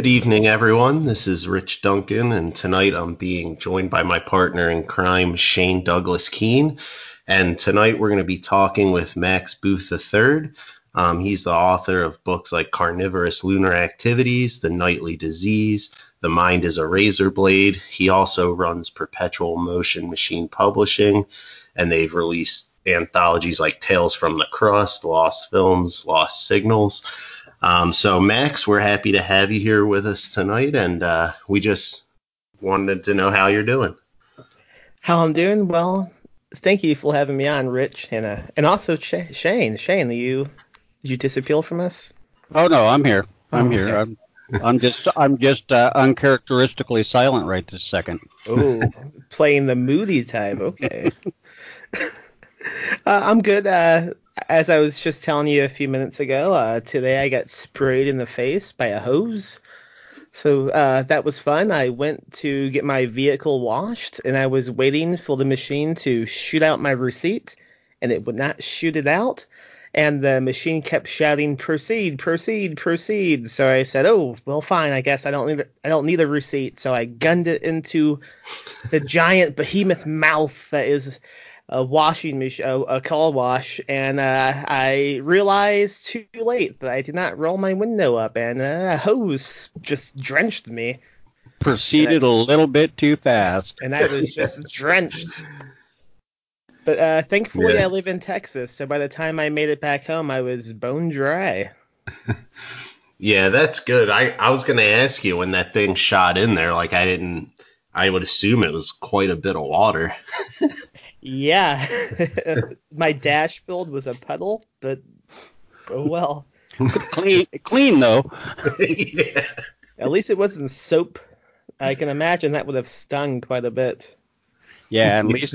Good evening, everyone. This is Rich Duncan, and tonight I'm being joined by my partner in crime, Shane Douglas Keene. And tonight we're going to be talking with Max Booth III. Um, he's the author of books like Carnivorous Lunar Activities, The Nightly Disease, The Mind is a Razor Blade. He also runs Perpetual Motion Machine Publishing, and they've released anthologies like Tales from the Crust, Lost Films, Lost Signals. Um, so, Max, we're happy to have you here with us tonight, and uh, we just wanted to know how you're doing. How I'm doing? Well, thank you for having me on, Rich, and uh, and also Sh- Shane. Shane, you did you disappear from us? Oh no, I'm here. I'm oh, here. I'm, I'm just I'm just uh, uncharacteristically silent right this second. Oh, playing the moody type. Okay. uh, I'm good. Uh, as I was just telling you a few minutes ago, uh, today I got sprayed in the face by a hose. So uh, that was fun. I went to get my vehicle washed, and I was waiting for the machine to shoot out my receipt, and it would not shoot it out. And the machine kept shouting, "Proceed, proceed, proceed." So I said, "Oh, well, fine. I guess I don't need I don't need a receipt." So I gunned it into the giant behemoth mouth that is a washing machine, a, a car wash, and uh, I realized too late that I did not roll my window up, and uh, a hose just drenched me. Proceeded I, a little bit too fast. And I was just drenched. But uh, thankfully, yeah. I live in Texas, so by the time I made it back home, I was bone dry. yeah, that's good. I, I was gonna ask you when that thing shot in there, like I didn't. I would assume it was quite a bit of water. Yeah, my dash build was a puddle, but oh well. clean, clean though. yeah. At least it wasn't soap. I can imagine that would have stung quite a bit. Yeah, at least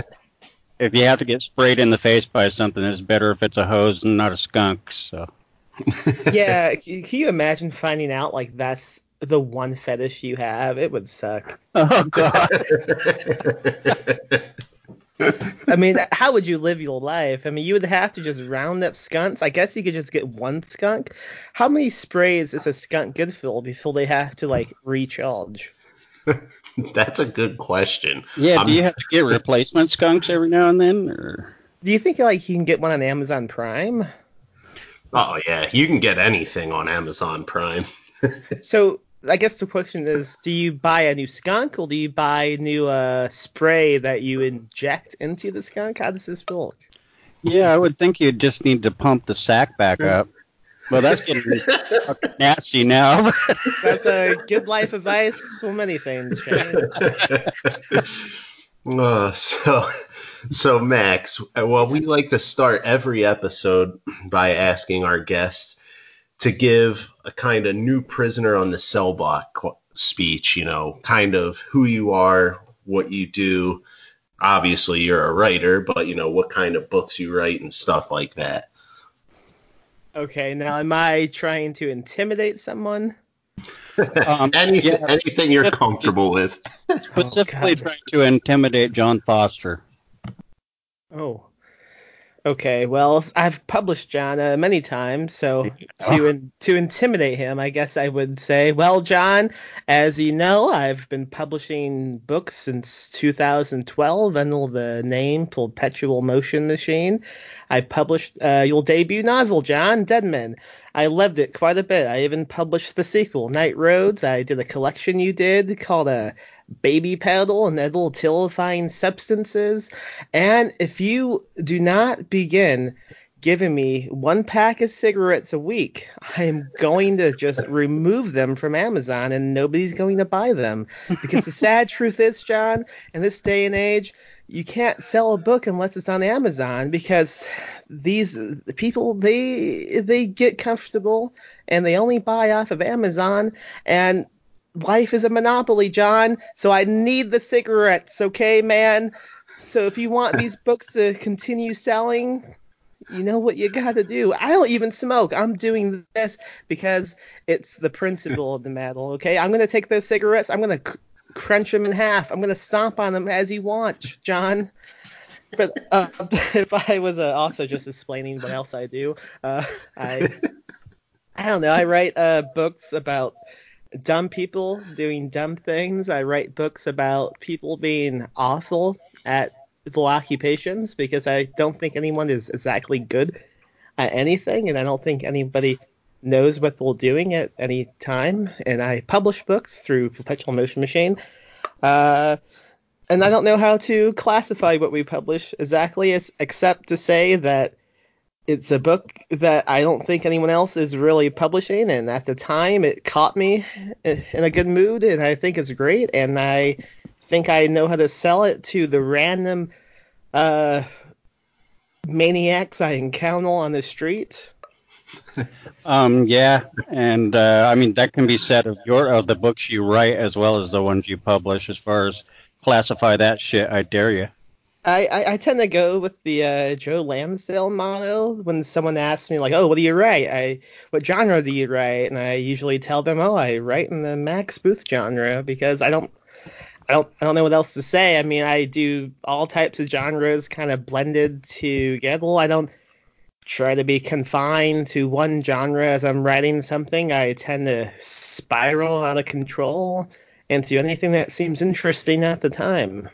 if you have to get sprayed in the face by something, it's better if it's a hose and not a skunk. So. yeah, can you imagine finding out like that's the one fetish you have? It would suck. Oh god. I mean, how would you live your life? I mean, you would have to just round up skunks. I guess you could just get one skunk. How many sprays is a skunk good for before they have to like recharge? That's a good question. Yeah, I'm... do you have to get replacement skunks every now and then, or? Do you think like you can get one on Amazon Prime? Oh yeah, you can get anything on Amazon Prime. so I guess the question is, do you buy a new skunk or do you buy new uh, spray that you inject into the skunk? How does this work? Yeah, I would think you'd just need to pump the sack back up. Well, that's getting nasty now. that's a good life advice for many things, Shane. Uh, so, so Max, well, we like to start every episode by asking our guests to give a kind of new prisoner on the cell block speech, you know, kind of who you are, what you do. Obviously, you're a writer, but you know what kind of books you write and stuff like that. Okay, now am I trying to intimidate someone? um, anything, yeah. anything you're comfortable with. Specifically oh, trying to intimidate John Foster. Oh. Okay, well, I've published John uh, many times, so to in, to intimidate him, I guess I would say, well, John, as you know, I've been publishing books since 2012 under the name Perpetual Motion Machine. I published uh, your debut novel, John, Deadman. I loved it quite a bit. I even published the sequel, Night Roads. I did a collection you did called a uh, Baby Powder and little terrifying substances. And if you do not begin giving me one pack of cigarettes a week, I am going to just remove them from Amazon and nobody's going to buy them. Because the sad truth is, John, in this day and age, you can't sell a book unless it's on Amazon because these people they they get comfortable and they only buy off of Amazon and life is a monopoly, John. So I need the cigarettes, okay, man? So if you want these books to continue selling, you know what you got to do. I don't even smoke. I'm doing this because it's the principle of the matter, okay? I'm going to take those cigarettes, I'm going to cr- crunch them in half. I'm going to stomp on them as you want, John. But uh, if I was uh, also just explaining what else I do, uh, I I don't know. I write uh, books about dumb people doing dumb things. I write books about people being awful at little occupations because I don't think anyone is exactly good at anything, and I don't think anybody knows what they're doing at any time. And I publish books through Perpetual Motion Machine. Uh, and I don't know how to classify what we publish exactly, except to say that it's a book that I don't think anyone else is really publishing, and at the time it caught me in a good mood, and I think it's great, and I think I know how to sell it to the random uh, maniacs I encounter on the street. um, yeah, and uh, I mean that can be said of your of the books you write as well as the ones you publish. As far as classify that shit, I dare you. I, I, I tend to go with the uh, Joe Lansdale motto when someone asks me like, oh, what do you write? I what genre do you write? And I usually tell them, oh, I write in the Max Booth genre because I don't I don't I don't know what else to say. I mean, I do all types of genres kind of blended together. I don't try to be confined to one genre as I'm writing something. I tend to spiral out of control into anything that seems interesting at the time.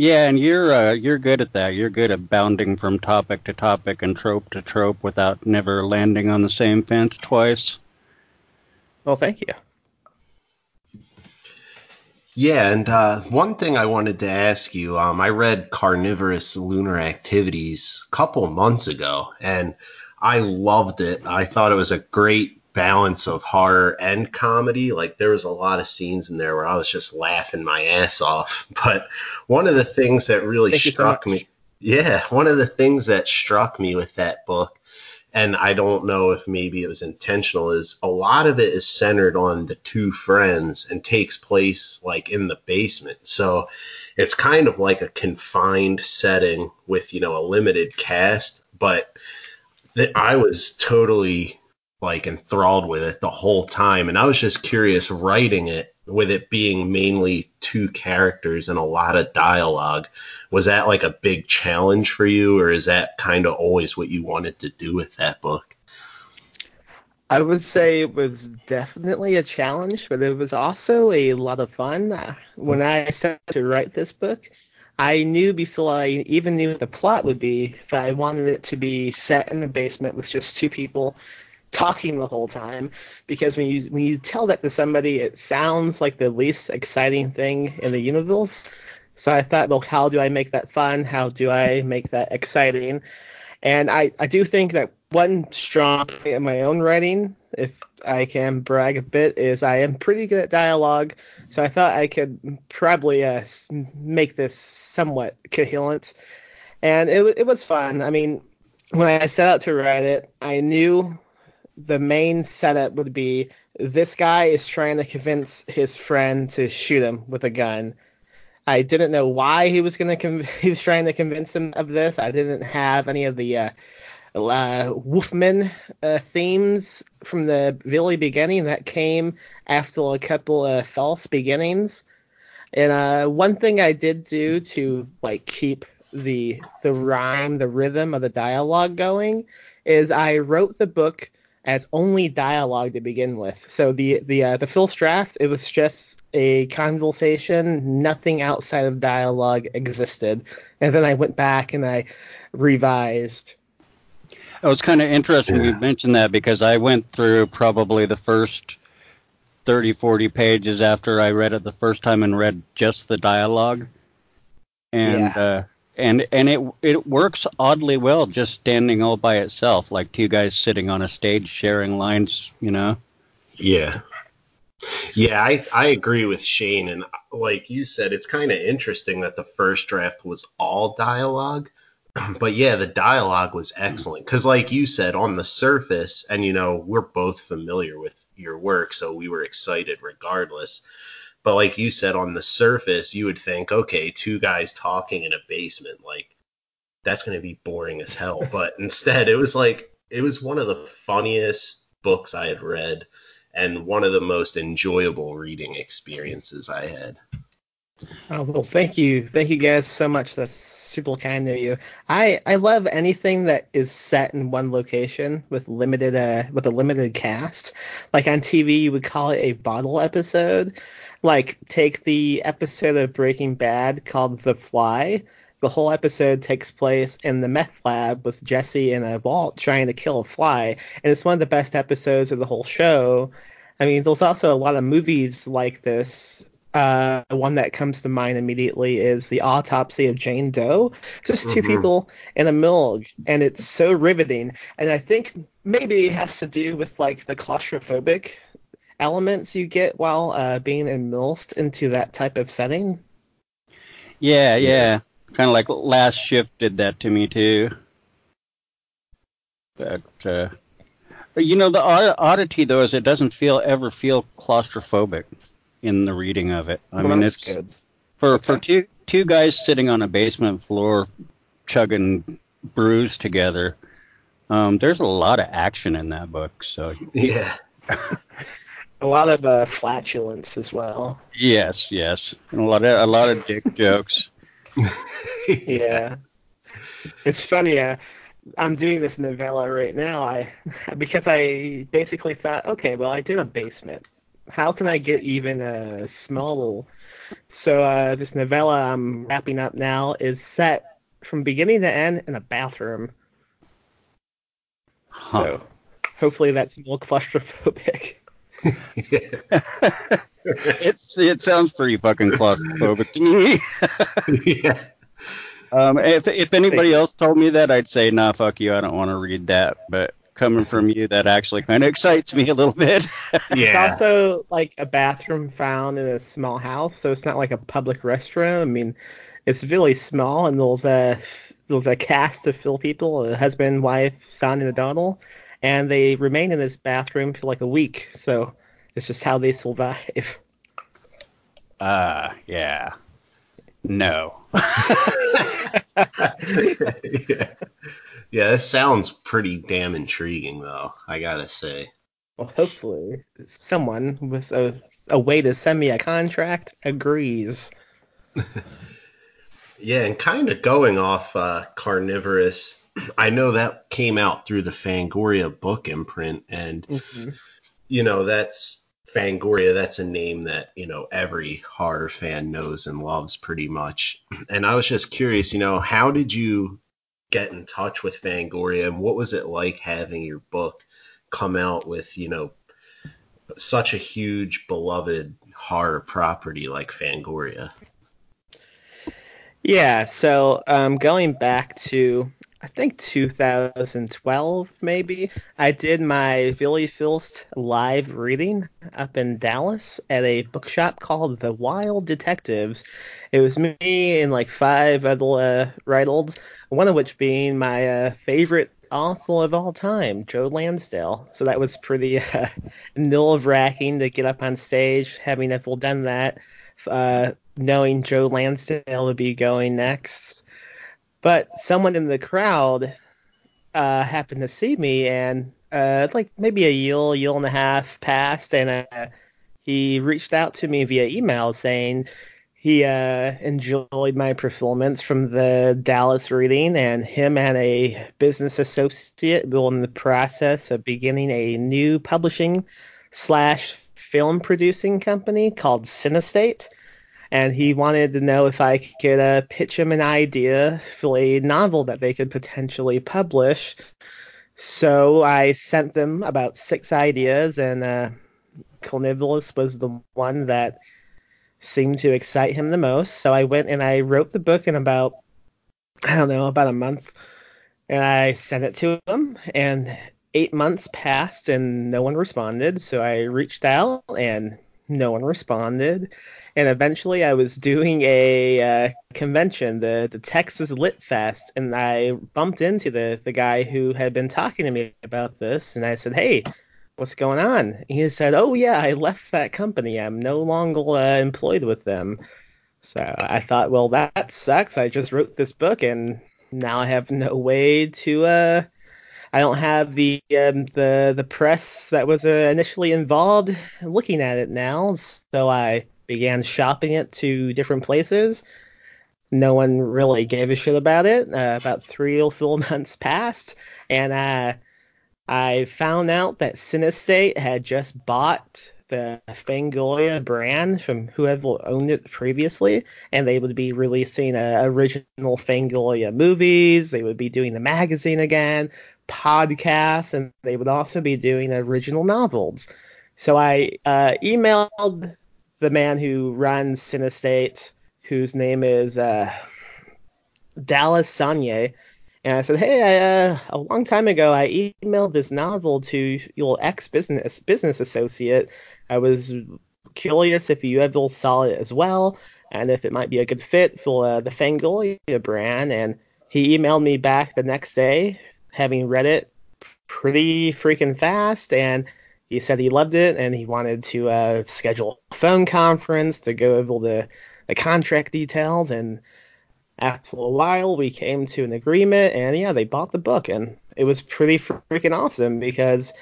Yeah, and you're uh, you're good at that. You're good at bounding from topic to topic and trope to trope without never landing on the same fence twice. Well, thank you. Yeah, and uh, one thing I wanted to ask you, um, I read Carnivorous Lunar Activities a couple months ago, and I loved it. I thought it was a great balance of horror and comedy. Like there was a lot of scenes in there where I was just laughing my ass off. But one of the things that really Thank struck so me, yeah, one of the things that struck me with that book, and I don't know if maybe it was intentional, is a lot of it is centered on the two friends and takes place like in the basement. So it's kind of like a confined setting with, you know, a limited cast, but I was totally like enthralled with it the whole time. And I was just curious writing it with it being mainly two characters and a lot of dialogue. Was that like a big challenge for you, or is that kind of always what you wanted to do with that book? I would say it was definitely a challenge, but it was also a lot of fun. Uh, when I started to write this book, I knew before I even knew what the plot would be that I wanted it to be set in the basement with just two people talking the whole time because when you when you tell that to somebody it sounds like the least exciting thing in the universe. So i thought well how do i make that fun? How do i make that exciting? And i i do think that one strong point in my own writing if i can brag a bit is i am pretty good at dialogue. So i thought i could probably uh, make this somewhat coherent. And it, it was fun. I mean when i set out to write it i knew the main setup would be this guy is trying to convince his friend to shoot him with a gun. I didn't know why he was gonna he was trying to convince him of this. I didn't have any of the uh, uh, Wolfman uh, themes from the very beginning that came after a couple of false beginnings. And uh, one thing I did do to like keep the the rhyme, the rhythm of the dialogue going, is I wrote the book as only dialogue to begin with. So the the uh, the first draft it was just a conversation, nothing outside of dialogue existed, and then I went back and I revised. It was kind of interesting yeah. you mentioned that because I went through probably the first 30, 40 pages after I read it the first time and read just the dialogue. And yeah. uh, and and it it works oddly well just standing all by itself, like two guys sitting on a stage sharing lines, you know. Yeah. Yeah, I, I agree with Shane, and like you said, it's kind of interesting that the first draft was all dialogue, but yeah, the dialogue was excellent because, like you said, on the surface, and you know, we're both familiar with your work, so we were excited regardless. But like you said, on the surface, you would think, okay, two guys talking in a basement, like that's going to be boring as hell. But instead, it was like it was one of the funniest books I had read and one of the most enjoyable reading experiences I had. Oh well, thank you, thank you guys so much. That's super kind of you. I I love anything that is set in one location with limited uh with a limited cast. Like on TV, you would call it a bottle episode. Like take the episode of Breaking Bad called The Fly. The whole episode takes place in the meth lab with Jesse and a Walt trying to kill a fly, and it's one of the best episodes of the whole show. I mean, there's also a lot of movies like this uh, one that comes to mind immediately is the autopsy of Jane Doe. Just 2 Mhm. people in a morgue, and it's so riveting. And I think maybe it has to do with like the claustrophobic elements you get while uh, being immersed into that type of setting. Yeah, yeah. Kind of like Last Shift did that to me too. But uh, you know the oddity though is it doesn't feel ever feel claustrophobic in the reading of it. I Well, mean that's it's good. for for two two guys sitting on a basement floor chugging brews together. Um, there's a lot of action in that book. So Yeah. A lot of uh, flatulence as well. yes, yes, and a lot of a lot of dick jokes. yeah. It's funny. Uh, I'm doing this novella right now. I because I basically thought, okay, well, I did a basement. How can I get even a small? So uh, this novella I'm wrapping up now is set from beginning to end in a bathroom. Huh. So hopefully that's more claustrophobic. it's it sounds pretty fucking claustrophobic to me. yeah. Um, if if anybody else told me that, I'd say, nah, fuck you, I don't want to read that. But coming from you, that actually kind of excites me a little bit. yeah. It's also like a bathroom found in a small house, so it's not like a public restroom. I mean, it's really small, and there's a there's a cast of fill people, a husband, wife, son, and a daughter, and they remain in this bathroom for like a week. So it's just how they survive. Ah, yeah. No. yeah. Yeah, this sounds pretty damn intriguing though, I gotta say. Well, hopefully, someone with a a way to send me a contract agrees. Yeah, and kind of going off uh, carnivorous, I know that came out through the Fangoria book imprint, and hmm you know that's Fangoria. That's a name that you know every horror fan knows and loves pretty much. And I was just curious, you know, how did you get in touch with Fangoria, and what was it like having your book come out with you know such a huge beloved horror property like Fangoria? Yeah, so um, going back to I think 2012 maybe, I did my Billy Filst live reading up in Dallas at a bookshop called The Wild Detectives. It was me and like five other uh, writers, one of which being my uh, favorite author of all time, Joe Lansdale. So that was pretty uh, nerve wracking to get up on stage, having never done that. Uh, knowing Joe Lansdale would be going next. But someone in the crowd uh, happened to see me, and uh, like maybe a year, year and a half passed, and uh, he reached out to me via email saying he uh, enjoyed my performance from the Dallas reading, and him and a business associate were in the process of beginning a new publishing slash film producing company called Cinestate and he wanted to know if I could uh, pitch him an idea for a novel that they could potentially publish. So I sent them about six ideas, and uh, was the one that seemed to excite him the most. So I went and I wrote the book in about, I don't know, about a month, and I sent it to him, and eight months passed and no one responded. So I reached out and no one responded and eventually I was doing a uh, convention, the the Texas Lit Fest, and I bumped into the the guy who had been talking to me about this, and I said, "Hey, what's going on?" He said, "Oh yeah, I left that company. I'm no longer uh, employed with them." So I thought, well, that sucks. I just wrote this book, and now I have no way to. Uh, I don't have the um, the the press that was uh, initially involved looking at it now, so I began shopping it to different places. no one really gave a shit about it. Uh, about three or four months passed, and uh, I found out that Cinestate had just bought the Fangoria brand from whoever owned it previously, and they would be releasing uh, original Fangoria movies. They would be doing the magazine again, podcasts, and they would also be doing original novels. So I uh, emailed the man who runs Cinestate, whose name is uh, Dallas Sonnier, and I said, hey, I, uh, a long time ago, I emailed this novel to your ex business business associate. I was curious if you ever saw it as well, and if it might be a good fit for uh, the Fangoria brand. And he emailed me back the next day, having read it pretty freaking fast, and he said he loved it and he wanted to uh, schedule a phone conference to go over the the contract details and after a while, we came to an agreement, and yeah, they bought the book, and it was pretty freaking awesome because,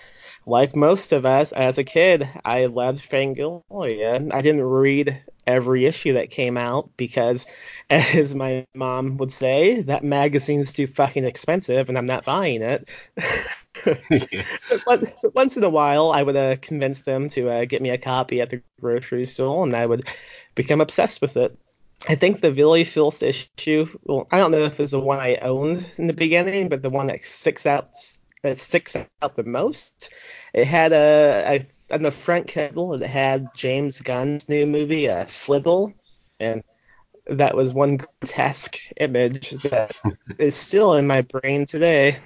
like most of us, as a kid, I loved Fangoria. I didn't read every issue that came out because, as my mom would say, that magazine's too fucking expensive, and I'm not buying it. once in a while, I would uh, convince them to uh, get me a copy at the grocery store, and I would become obsessed with it. I think the very first issue, well, I don't know if it's the one I owned in the beginning, but the one that sticks out that sticks out the most. It had a, a on the front cover it had James Gunn's new movie, uh, Slither, and that was one grotesque image that is still in my brain today.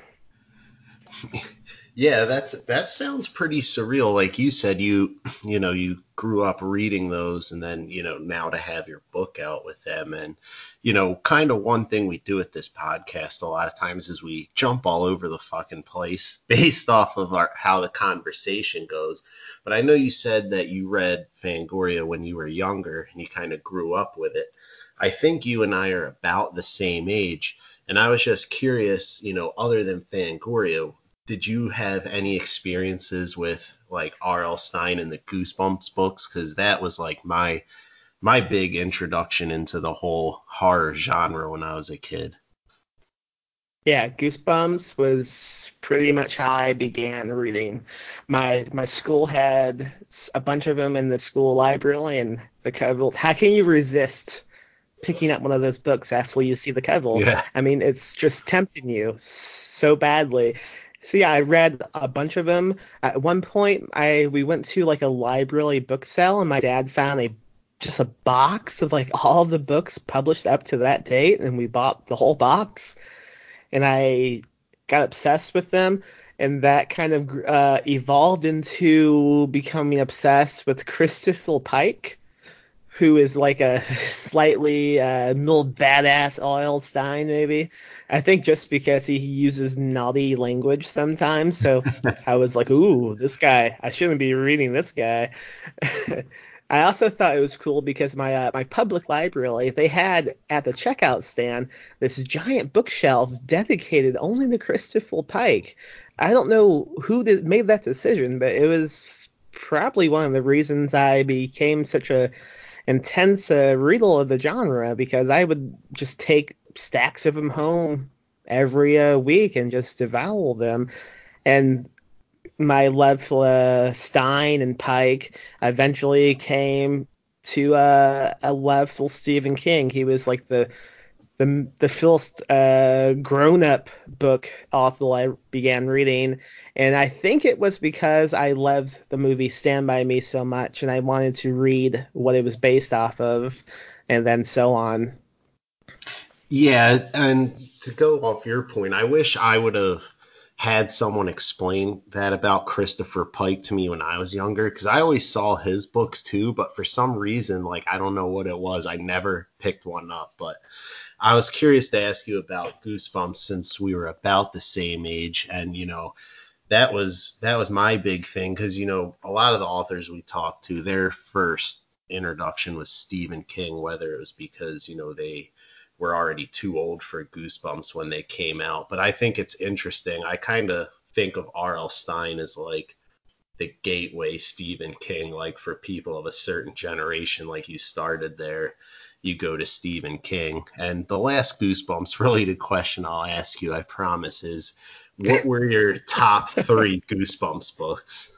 Yeah, that's that sounds pretty surreal. Like you said, you you know you grew up reading those, and then you know now to have your book out with them, and you know kind of one thing we do with this podcast a lot of times is we jump all over the fucking place based off of our how the conversation goes. But I know you said that you read Fangoria when you were younger, and you kind of grew up with it. I think you and I are about the same age. And I was just curious, you know, other than Fangoria, did you have any experiences with like R.L. Stine and the Goosebumps books? Because that was like my my big introduction into the whole horror genre when I was a kid. Yeah, Goosebumps was pretty much how I began reading. My my school had a bunch of them in the school library, and the cover. How can you resist picking up one of those books after you see the cover? Yeah. I mean, it's just tempting you so badly. So yeah, I read a bunch of them. At one point, I we went to like a library book sale, and my dad found a just a box of like all the books published up to that date, and we bought the whole box. And I got obsessed with them, and that kind of uh, evolved into becoming obsessed with Christopher Pike who is like a slightly uh, more badass R.L. Stine, maybe. I think just because he uses naughty language sometimes. So I was like, ooh, this guy, I shouldn't be reading this guy. I also thought it was cool because my uh, my public library they had at the checkout stand this giant bookshelf dedicated only to Christopher Pike. I don't know who did, made that decision, but it was probably one of the reasons I became such a intense uh, reader of the genre because I would just take stacks of them home every uh, week and just devour them. And my love for uh, Stine and Pike eventually came to uh, a love for Stephen King. He was like the the the first uh, grown up book author I began reading, and I think it was because I loved the movie Stand by Me so much, and I wanted to read what it was based off of, and then so on. Yeah, and to go off your point, I wish I would have had someone explain that about Christopher Pike to me when I was younger because I always saw his books too, but for some reason, like I don't know what it was, I never picked one up. But I was curious to ask you about Goosebumps since we were about the same age, and you know that was that was my big thing because you know a lot of the authors we talked to, their first introduction was Stephen King, whether it was because you know they were already too old for Goosebumps when they came out. But I think it's interesting. I kind of think of R.L. Stine as like the gateway Stephen King, like for people of a certain generation, like you started there. You go to Stephen King. And the last Goosebumps related question I'll ask you, I promise, is what were your top three Goosebumps books?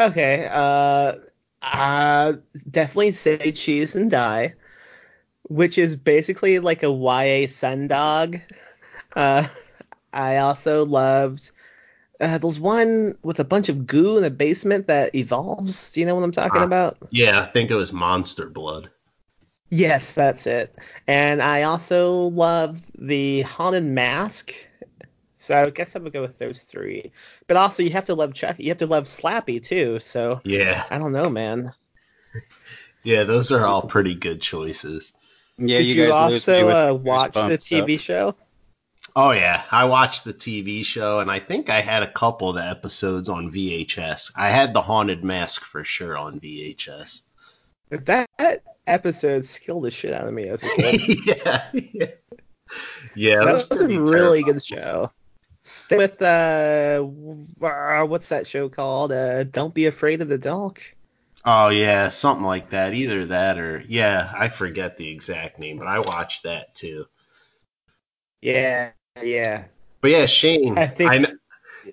Okay, uh, uh, definitely say Cheese and Die, which is basically like a YA Sundog. Uh, I also loved uh, there's one with a bunch of goo in a basement that evolves. Do you know what I'm talking uh, about? Yeah, I think it was Monster Blood. Yes, that's it. And I also loved the Haunted Mask. So I guess I would go with those three. But also, you have to love Chuck. You have to love Slappy too. So yeah, I don't know, man. yeah, those are all pretty good choices. Yeah, Did you, you also uh, watch the TV show? Oh yeah, I watched the TV show and I think I had a couple of the episodes on VHS. I had the Haunted Mask for sure on VHS. That episode skilled the shit out of me as a kid. yeah, yeah, yeah. That, was, was a really good show. Stay with uh, what's that show called? Uh, Don't be afraid of the dark. Oh yeah, something like that. Either that or yeah, I forget the exact name, but I watched that too. Yeah, yeah. But yeah, Shane. I think I,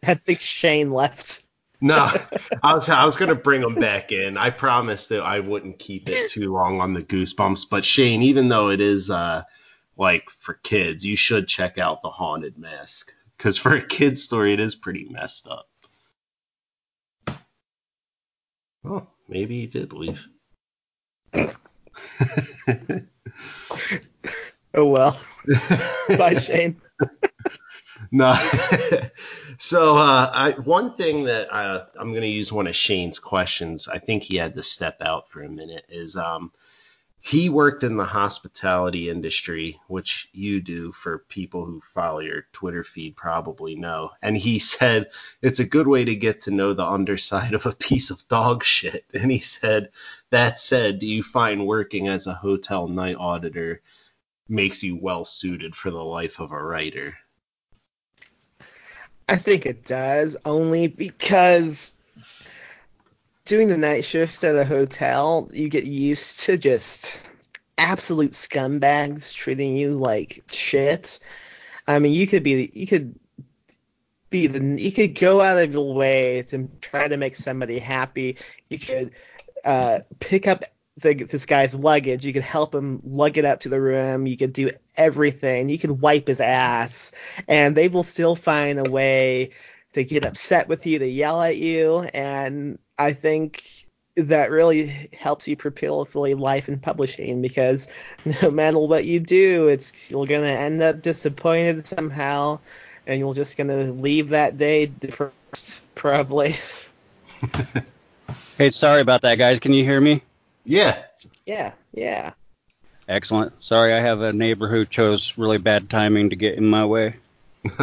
I think Shane left. No, I was I was gonna bring him back in. I promised that I wouldn't keep it too long on the goosebumps. But Shane, even though it is uh like for kids, you should check out the Haunted Mask because for a kid's story, it is pretty messed up. Oh, maybe he did leave. oh well. Bye, Shane. No. so uh, I, one thing that uh, I'm going to use one of Shane's questions. I think he had to step out for a minute. Is um, he worked in the hospitality industry, which you do for people who follow your Twitter feed probably know. And he said it's a good way to get to know the underside of a piece of dog shit. And he said, that said, do you find working as a hotel night auditor makes you well suited for the life of a writer. I think it does, only because doing the night shift at a hotel, you get used to just absolute scumbags treating you like shit. I mean, you could be, you could be the, you could go out of your way to try to make somebody happy. You could uh, pick up this guy's luggage. You could help him lug it up to the room. You could do everything. You could wipe his ass, and they will still find a way to get upset with you, to yell at you. And I think that really helps you propel life in publishing because no matter what you do, it's you're gonna end up disappointed somehow, and you're just gonna leave that day depressed, probably. hey, sorry about that, guys. Can you hear me? Yeah. Yeah, yeah. Excellent. Sorry, I have a neighbor who chose really bad timing to get in my way.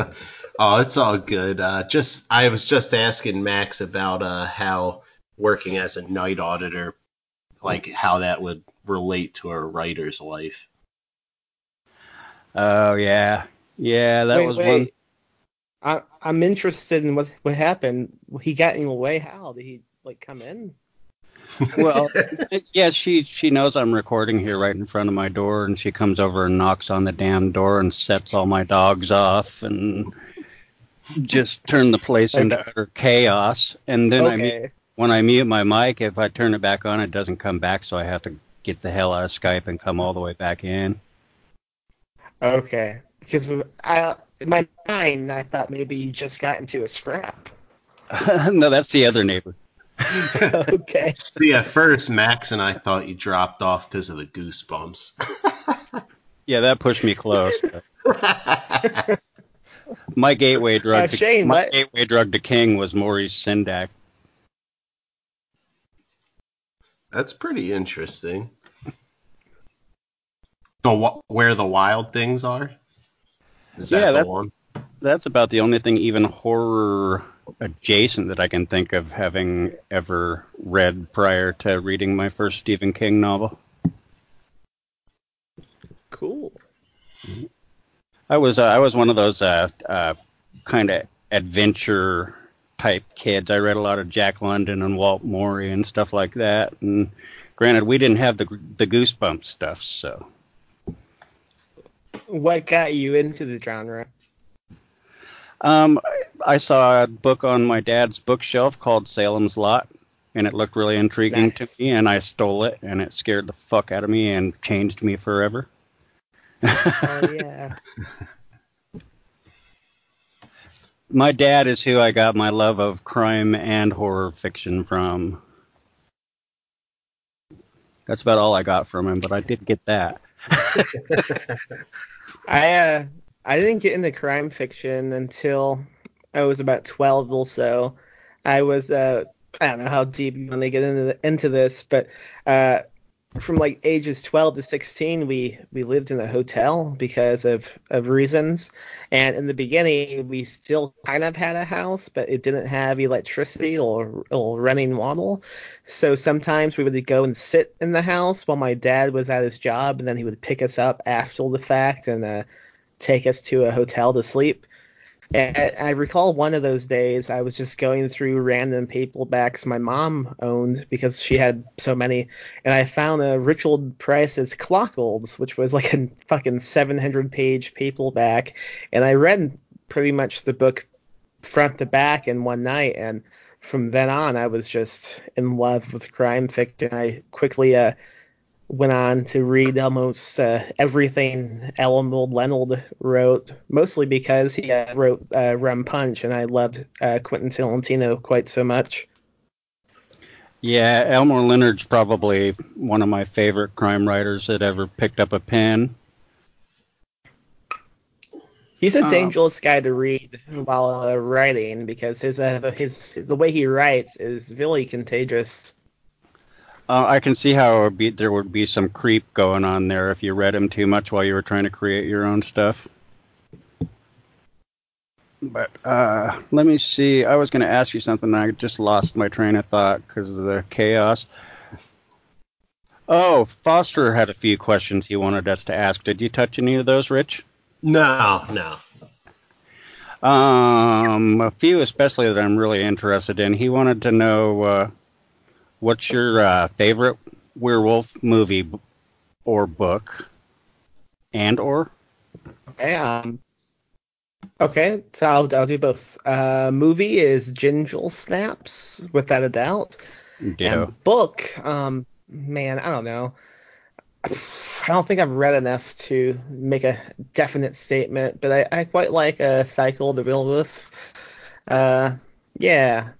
oh, it's all good. Uh, just I was just asking Max about uh, how working as a night auditor, like how that would relate to a writer's life. Oh yeah, yeah, that wait, was wait. one. I, I'm interested in what what happened. He got in the way. How did he like come in? Well, yeah, she she knows I'm recording here right in front of my door, and she comes over and knocks on the damn door and sets all my dogs off and just turn the place okay. into utter chaos. And then okay. I mute, when I mute my mic, if I turn it back on, it doesn't come back, so I have to get the hell out of Skype and come all the way back in. Okay, because I in my mind I thought maybe you just got into a scrap. no, that's the other neighbor. okay. See, at first, Max and I thought you dropped off because of the goosebumps. yeah, that pushed me close. my gateway drug, uh, to, Shane, my what? gateway drug to King was Maurice Sendak. That's pretty interesting. The where the wild things are. Is that yeah, the one? That's about the only thing even horror adjacent that I can think of having ever read prior to reading my first Stephen King novel. Cool. I was uh, I was one of those uh, uh, kind of adventure type kids. I read a lot of Jack London and Walt Morey and stuff like that, and Granted, we didn't have the the goosebump stuff, so. What got you into the genre? Um, I saw a book on my dad's bookshelf called Salem's Lot, and it looked really intriguing nice. to me, and I stole it, and it scared the fuck out of me and changed me forever. Oh yeah. my dad is who I got my love of crime and horror fiction from. That's about all I got from him, but I did get that. I uh, I didn't get into crime fiction until I was about 12 or so. I was uh, I don't know how deep you want to get into the, into this, but uh, from like ages 12 to 16 we we lived in a hotel because of of reasons and in the beginning we still kind of had a house but it didn't have electricity or, or running water so sometimes we would go and sit in the house while my dad was at his job and then he would pick us up after the fact and uh, take us to a hotel to sleep and I recall one of those days I was just going through random paperbacks my mom owned because she had so many, and I found a Richard Price's Clockers, which was like a fucking 700 page paperback, and I read pretty much the book front to back in one night, and from then on I was just in love with crime fiction. I quickly uh, went on to read almost uh, everything Elmore Leonard wrote, mostly because he uh, wrote uh, Rum Punch, and I loved uh, Quentin Tarantino quite so much. Yeah, Elmore Leonard's probably one of my favorite crime writers that ever picked up a pen. He's a uh, dangerous guy to read while uh, writing because his, his, his the way he writes is really contagious. Uh, I can see how be, there would be some creep going on there if you read him too much while you were trying to create your own stuff. But uh, let me see. I was going to ask you something. I just lost my train of thought because of the chaos. Oh, Foster had a few questions he wanted us to ask. Did you touch any of those, Rich? No, no. Um, a few especially that I'm really interested in. He wanted to know uh, what's your uh, favorite werewolf movie or book? And or? Okay um okay so i'll, I'll do both. Uh movie is ginger snaps without a doubt. Yeah and book um man i don't know. I don't think I've read enough to make a definite statement, but I, I quite like a uh, Cycle of the Werewolf. Uh, yeah,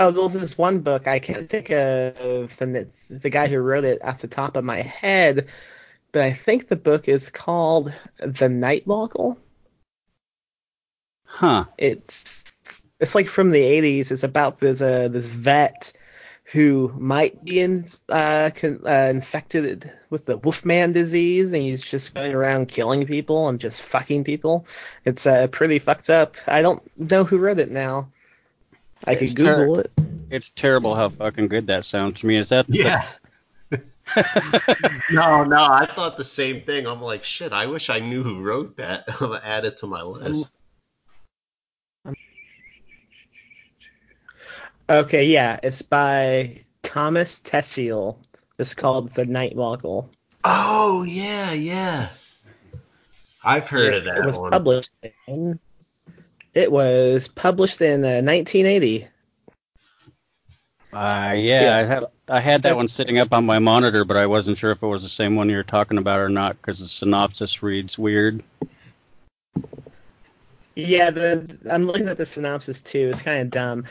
Oh, there's this one book I can't think of the the guy who wrote it off the top of my head, but I think the book is called The Night Walker. Huh. It's it's like from the 80s. It's about this uh this vet who might be in, uh, con, uh, infected with the Wolfman disease, and he's just going around killing people and just fucking people. It's uh, pretty fucked up. I don't know who wrote it now. I could Google ter- it. It's terrible how fucking good that sounds to me. Is that? Yeah. The- no, no, I thought the same thing. I'm like, shit. I wish I knew who wrote that. I'm gonna add it to my list. Okay, yeah, it's by Thomas Tessier. It's called The Night Walker. Oh yeah, yeah. I've heard of that it was one. Published in it was published in uh, 1980. Uh, yeah, yeah, I had I had that one sitting up on my monitor, but I wasn't sure if it was the same one you're talking about or not because the synopsis reads weird. Yeah, the I'm looking at the synopsis too. It's kind of dumb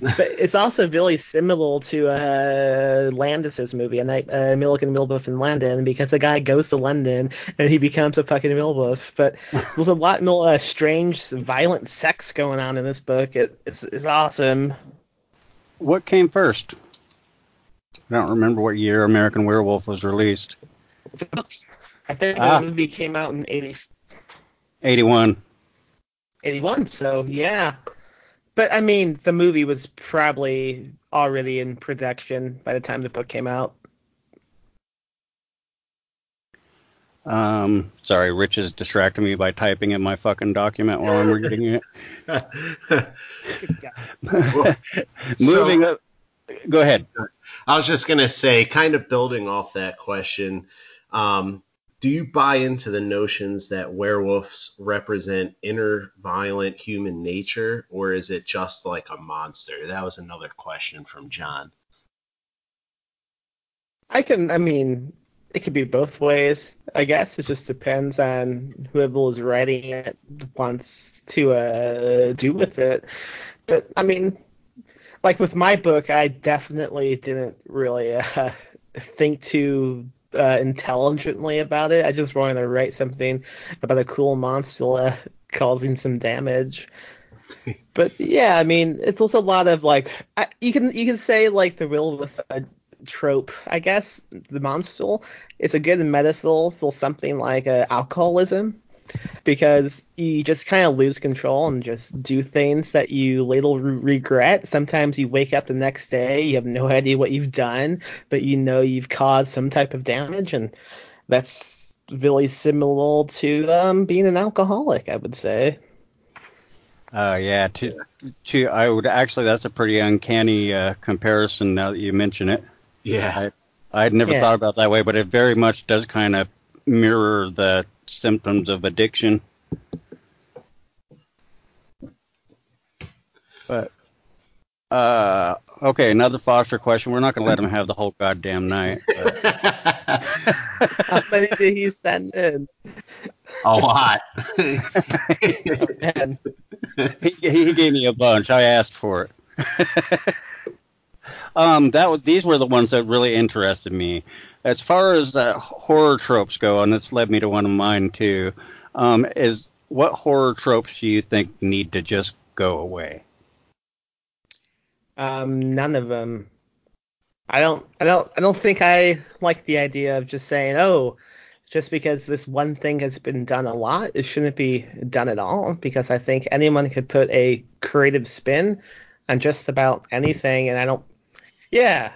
but it's also really similar to uh, Landis's movie, A Night, uh, Milligan Werewolf in London, because a guy goes to London and he becomes a fucking werewolf. But there's a lot more uh, strange, violent sex going on in this book. It, it's, it's awesome. What came first? I don't remember what year American Werewolf was released. I think ah. the movie came out in 80. 81. 81, so yeah. But I mean, the movie was probably already in production by the time the book came out. Um, sorry, Rich is distracting me by typing in my fucking document while I'm reading it. moving so, up. go ahead. I was just gonna say, kind of building off that question. Um, do you buy into the notions that werewolves represent inner violent human nature, or is it just like a monster? That was another question from John. I can, I mean, it could be both ways. I guess it just depends on whoever is writing it wants to uh, do with it. But I mean, like with my book, I definitely didn't really uh, think too uh, intelligently about it. I just wanted to write something about a cool monster causing some damage. but yeah, I mean, it's also a lot of like I, you can you can say like the real with a trope, I guess. The monster. It's a good metaphor for something like uh, alcoholism because you just kind of lose control and just do things that you later re- regret. Sometimes you wake up the next day, you have no idea what you've done, but you know you've caused some type of damage, and that's really similar to um, being an alcoholic, I would say. Uh, yeah, to, to I would actually that's a pretty uncanny uh, comparison now that you mention it. Yeah. I, I'd never yeah. thought about that way, but it very much does kind of mirror the symptoms of addiction. But uh, okay, another Foster question. We're not gonna let him have the whole goddamn night. How many did he send in? A lot. he, he gave me a bunch. I asked for it. um, that these were the ones that really interested me as far as uh, horror tropes go, and this led me to one of mine too, um, is what horror tropes do you think need to just go away? Um, none of them. I don't, I don't, I don't think I like the idea of just saying, oh, just because this one thing has been done a lot, it shouldn't be done at all. Because I think anyone could put a creative spin on just about anything, and I don't. Yeah.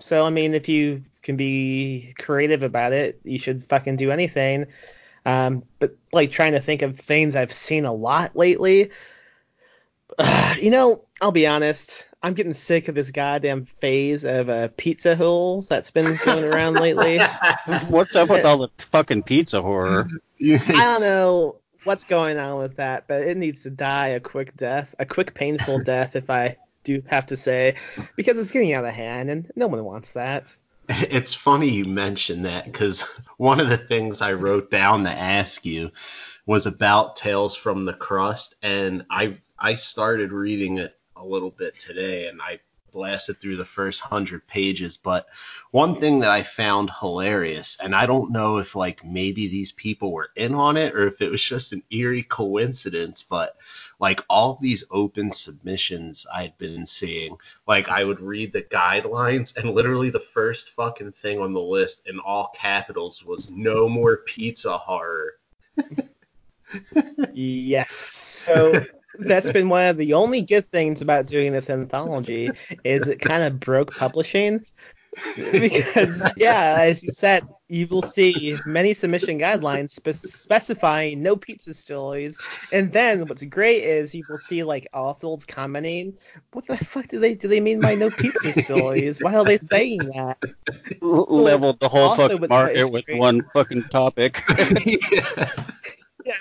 So I mean, if you can be creative about it. You should fucking do anything. Um, but like trying to think of things I've seen a lot lately. Uh, you know, I'll be honest. I'm getting sick of this goddamn phase of a uh, pizza hole that's been going around lately. What's up with all the fucking pizza horror? I don't know what's going on with that, but it needs to die a quick death, a quick painful death, if I do have to say, because it's getting out of hand and no one wants that. It's funny you mentioned that because one of the things I wrote down to ask you was about Tales from the Crust, and I I started reading it a little bit today, and I blasted through the first hundred pages. But one thing that I found hilarious, and I don't know if like maybe these people were in on it or if it was just an eerie coincidence, but like all these open submissions I'd been seeing, like I would read the guidelines and literally the first fucking thing on the list in all capitals was no more pizza horror. yes. So that's been one of the only good things about doing this anthology is it kind of broke publishing because yeah as you said you will see many submission guidelines spe- specifying no pizza stories and then what's great is you will see like authors commenting what the fuck do they do they mean by no pizza stories why are they saying that leveled the whole fucking market with one fucking topic yeah. yeah.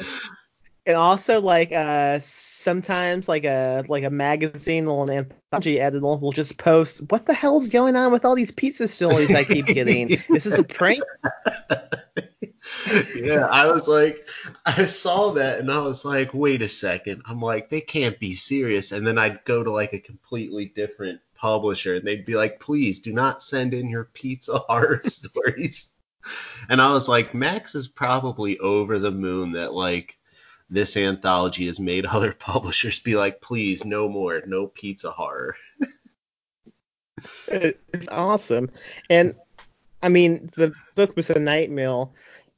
and also like uh sometimes like a like a magazine or an anthology editor will just post what the hell's going on with all these pizza stories I keep getting? Is this a prank? yeah, I was like, I saw that and I was like, wait a second. I'm like, they can't be serious. And then I'd go to like a completely different publisher and they'd be like, please do not send in your pizza horror stories. And I was like, Max is probably over the moon that like this anthology has made other publishers be like, please, no more, no pizza horror. it's awesome. And I mean, the book was a nightmare,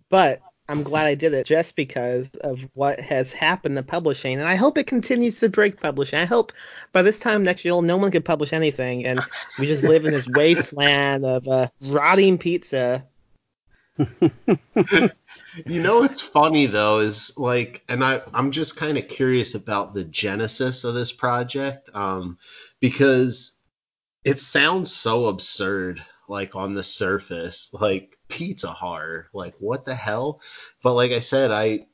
but I'm glad I did it just because of what has happened to publishing. And I hope it continues to break publishing. I hope by this time next year, no one can publish anything. And we just live in this wasteland of uh, rotting pizza you know what's funny though is like, and I I'm just kind of curious about the genesis of this project, um, because it sounds so absurd, like on the surface, like pizza horror, like what the hell? But like I said, I I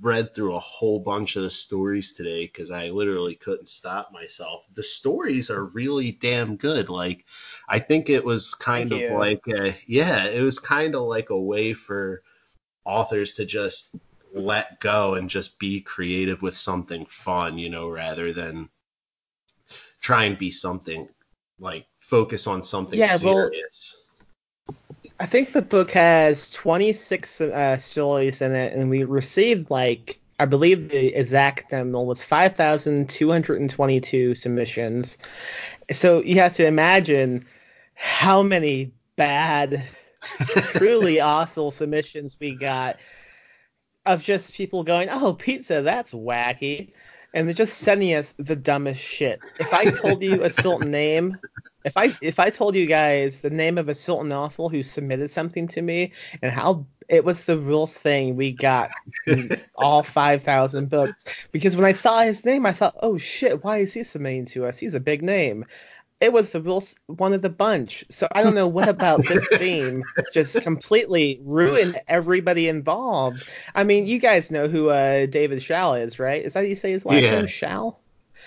read through a whole bunch of the stories today because I literally couldn't stop myself. The stories are really damn good. Like I think it was kind Thank of you. like a, yeah, it was kind of like a way for authors to just let go and just be creative with something fun, you know, rather than try and be something like focus on something yeah, serious. Well, I think the book has 26 uh, stories in it, and we received like I believe the exact number was 5,222 submissions. So you have to imagine how many bad, truly awful submissions we got of just people going, "Oh, pizza, that's wacky," and they're just sending us the dumbest shit. If I told you a certain name, if I if I told you guys the name of a certain author who submitted something to me and how it was the realest thing we got all 5,000 books because when I saw his name I thought, oh shit, why is he submitting to us? He's a big name it was the real one of the bunch. So I don't know what about this theme just completely ruined everybody involved. I mean, you guys know who uh, David Schow is, right? Is that how you say his last yeah. name? Schow?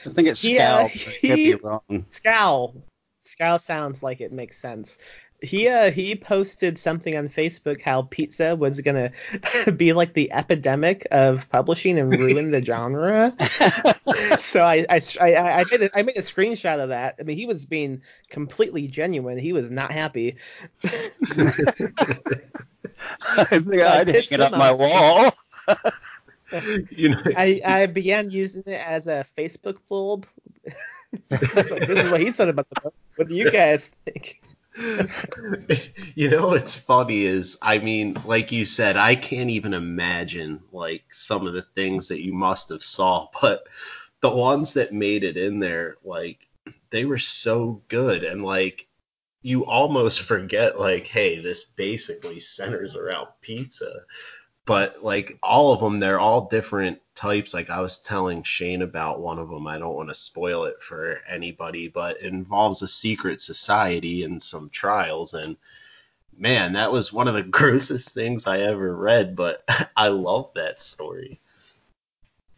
I think it's Scowl. Yeah, he, wrong. Scowl. Scowl sounds like it makes sense he uh, he posted something on Facebook how pizza was gonna be like the epidemic of publishing and ruin the genre. so I I, I, I made a, I made a screenshot of that. I mean, he was being completely genuine. He was not happy. I think I'd hang it up my wall. you know, I, I began using it as a Facebook bulb. this is what he said about the book. What do you guys think? you know what's funny is I mean, like you said, I can't even imagine like some of the things that you must have saw, but the ones that made it in there, like they were so good. And like you almost forget like, hey, this basically centers around pizza but like all of them they're all different types like i was telling shane about one of them i don't want to spoil it for anybody but it involves a secret society and some trials and man that was one of the grossest things i ever read but i love that story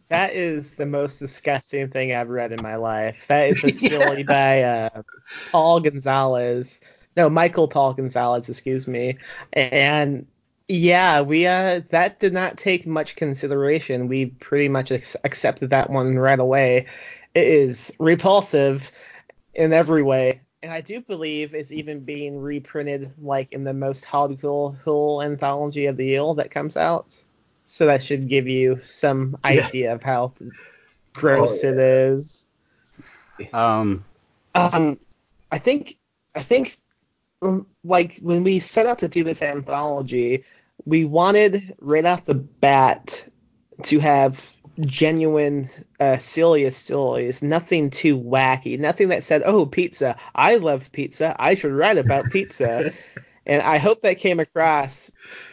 that is the most disgusting thing I've read in my life. That is a story yeah. by uh, Paul Gonzalez. No, Michael Paul Gonzalez, excuse me. And yeah, we uh that did not take much consideration. We pretty much ex- accepted that one right away. It is repulsive in every way, and I do believe it's even being reprinted like in the most Hoggle Hill anthology of the year that comes out. So that should give you some idea yeah. of how gross oh, yeah. it is. Um, um, I think I think um, like when we set out to do this anthology, we wanted right off the bat to have genuine uh, serious stories, nothing too wacky, nothing that said, "Oh, pizza! I love pizza. I should write about pizza." and I hope that came across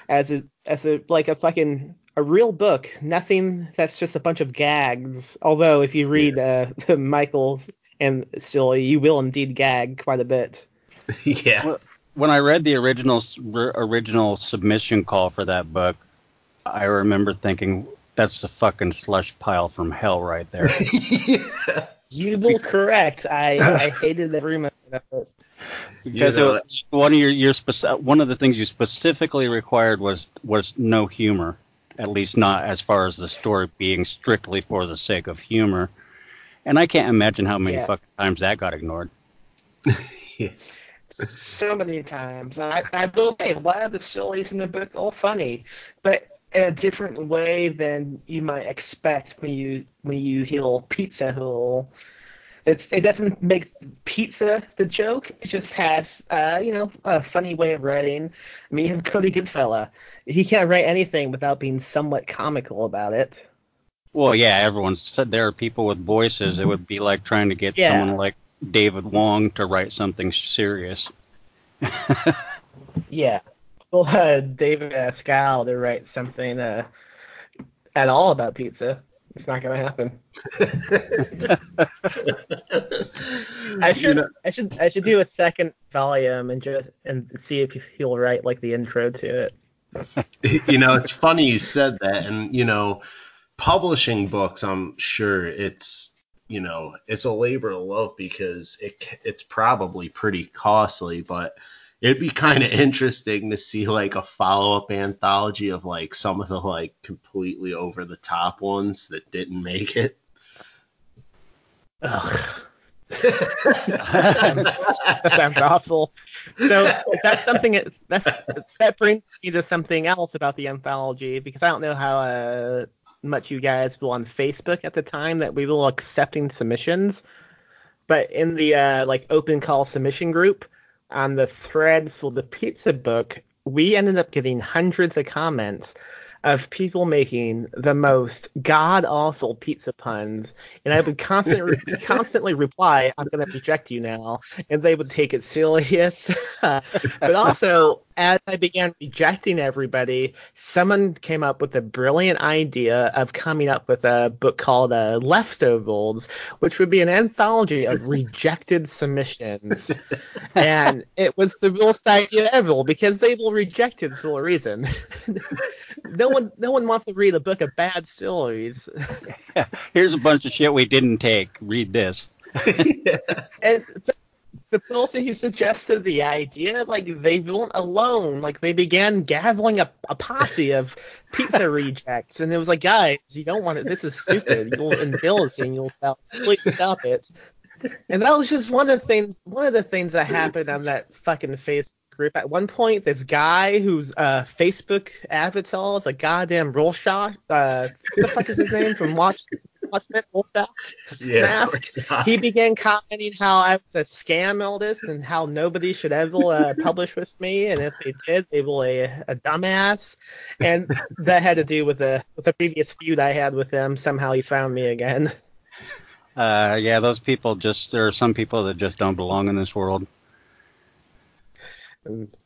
as a as a like a fucking a real book, nothing that's just a bunch of gags. Although if you read yeah. uh, Michael and still, you will indeed gag quite a bit. yeah. Well, when I read the original original submission call for that book, I remember thinking that's a fucking slush pile from hell right there. yeah. You will correct. I, I hated every moment of it. Because you know, it, one of your, your speci- one of the things you specifically required was was no humor, at least not as far as the story being strictly for the sake of humor. And I can't imagine how many yeah. fucking times that got ignored. yeah so many times. I, I will say a lot of the stories in the book are funny, but in a different way than you might expect when you when you hear Pizza Hole. It's it doesn't make pizza the joke. It just has uh, you know a funny way of writing. Me and Cody Goodfellow, he can't write anything without being somewhat comical about it. Well, yeah, everyone said there are people with voices. It would be like trying to get yeah. someone like David Wong to write something serious. yeah. Well, uh, David Pascal to write something uh, at all about pizza. It's not gonna happen. I should, you know, I should, I should do a second volume and just and see if he'll write like the intro to it. you know, it's funny you said that, and you know, publishing books, I'm sure it's you know it's a labor of love because it it's probably pretty costly, but it'd be kind of interesting to see like a follow up anthology of like some of the like completely over the top ones that didn't make it. that sounds awful. So that's something that that brings me to something else about the anthology because I don't know how uh, much you guys were on Facebook at the time that we were accepting submissions, but in the uh, like open call submission group on the thread for the pizza book, we ended up getting hundreds of comments of people making the most god awful pizza puns, and I would constantly constantly reply, "I'm going to reject you now," and they would take it serious. but also, as I began rejecting everybody, someone came up with a brilliant idea of coming up with a book called uh, Leftovers, which would be an anthology of rejected submissions. and it was the realest idea ever because they were rejected for a reason. no one, no one wants to read a book of bad stories. Here's a bunch of shit we didn't take. Read this. And the person who suggested the idea, like they weren't alone. Like they began gathering a, a posse of pizza rejects, and it was like, guys, you don't want it. This is stupid. You'll embarrassing. You'll stop. Please stop it. And that was just one of the things. One of the things that happened on that fucking Facebook group. At one point, this guy whose uh, Facebook avatar is a goddamn Rorschach. Uh, what the fuck is his name from Watch Watchmen? Rorschach yeah, mask. He began commenting how I was a scam artist and how nobody should ever uh, publish with me, and if they did, they were a, a dumbass. And that had to do with the with the previous feud I had with him. Somehow he found me again. Uh, yeah, those people just there are some people that just don't belong in this world.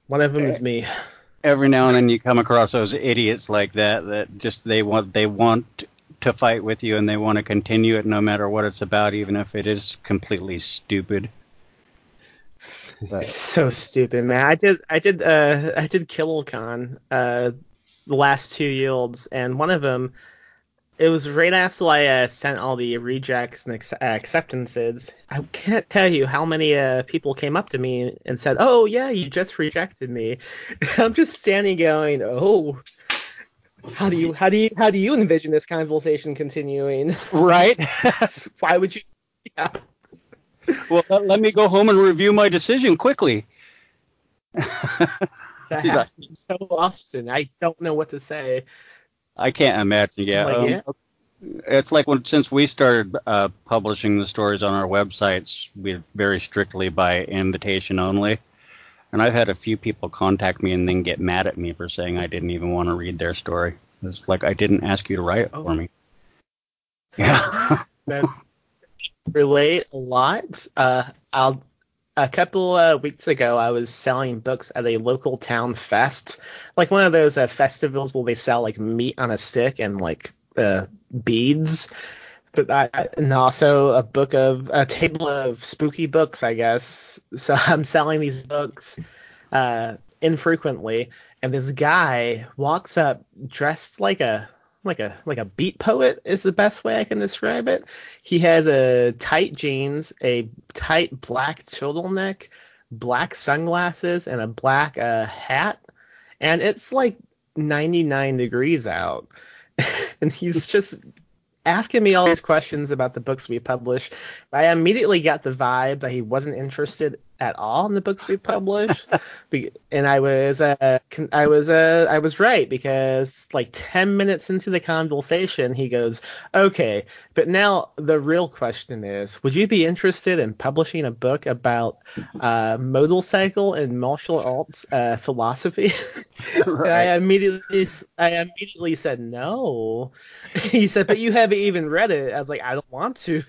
One of them is me. Every now and then you come across those idiots like that that just they want they want to fight with you and they want to continue it no matter what it's about, even if it is completely stupid. But. So stupid, man. I did I did uh I did KillerCon uh the last two yields and one of them it was right after I uh, sent all the rejects and ex- uh, acceptances. I can't tell you how many uh, people came up to me and said, "Oh yeah, you just rejected me." I'm just standing going, "Oh, how do you how do you how do you envision this conversation continuing?" Right? Why would you? Yeah. Well, let, let me go home and review my decision quickly. that happens so often. I don't know what to say. I can't imagine. Yeah. Like, um, yeah. It's like when since we started uh, publishing the stories on our websites, we very strictly by invitation only. And I've had a few people contact me and then get mad at me for saying I didn't even want to read their story. It's like I didn't ask you to write it oh. for me. Yeah. relate a lot. Uh, I'll a couple of weeks ago, I was selling books at a local town fest, like one of those uh, festivals where they sell like meat on a stick and like uh, beads. But I, and also a book of a table of spooky books, I guess. So I'm selling these books uh, infrequently, and this guy walks up dressed like a like a like a beat poet is the best way I can describe it. He has a tight jeans, a tight black turtleneck, black sunglasses, and a black uh, hat, and it's like 99 degrees out, and he's just asking me all these questions about the books we publish. I immediately got the vibe that he wasn't interested at all in the books we published, and I was uh, I was uh, I was right because like 10 minutes into the conversation he goes okay but now the real question is would you be interested in publishing a book about uh, cycle and martial arts uh, philosophy? Right. I immediately I immediately said no. He said but you haven't even read it. I was like I don't want to.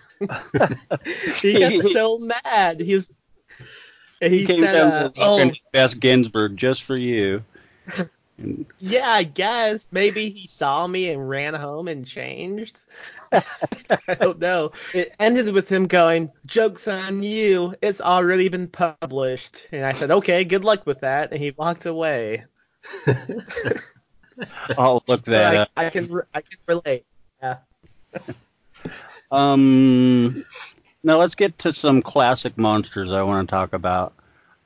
He got so mad. He was he, he came said, down uh, to oh, Best Ginsberg just for you. And Yeah, I guess maybe he saw me and ran home and changed. I don't know. It ended with him going, "Jokes on you. It's already been published." And I said, "Okay, good luck with that." And he walked away. I'll look that I, up. I can I can relate. Yeah. Um, now let's get to some classic monsters I want to talk about.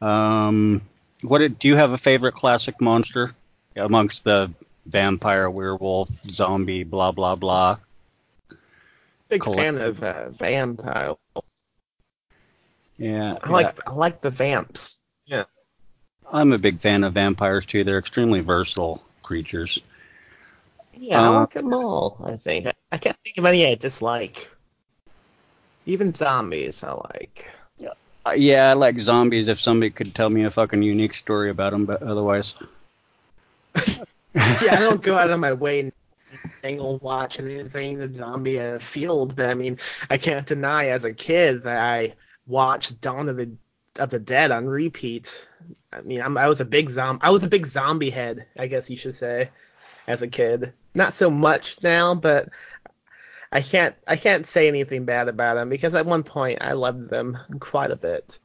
Um, what did, do you have a favorite classic monster amongst the vampire, werewolf, zombie, blah blah blah? Big Collect- fan of uh, vampire. Yeah, I like I like the vamps. Yeah. I'm a big fan of vampires too. They're extremely versatile creatures. Yeah, I Uh, like them all. I think I can't think of any I dislike. Even zombies, I like. Uh, yeah, I like zombies if somebody could tell me a fucking unique story about them, but otherwise. yeah, I don't go out of my way and angle watch anything the zombie uh, field, but I mean, I can't deny as a kid that I watched Dawn of the of the Dead on repeat. I mean, I'm, I was a big zom I was a big zombie head, I guess you should say, as a kid. Not so much now, but I can't I can't say anything bad about them because at one point I loved them quite a bit.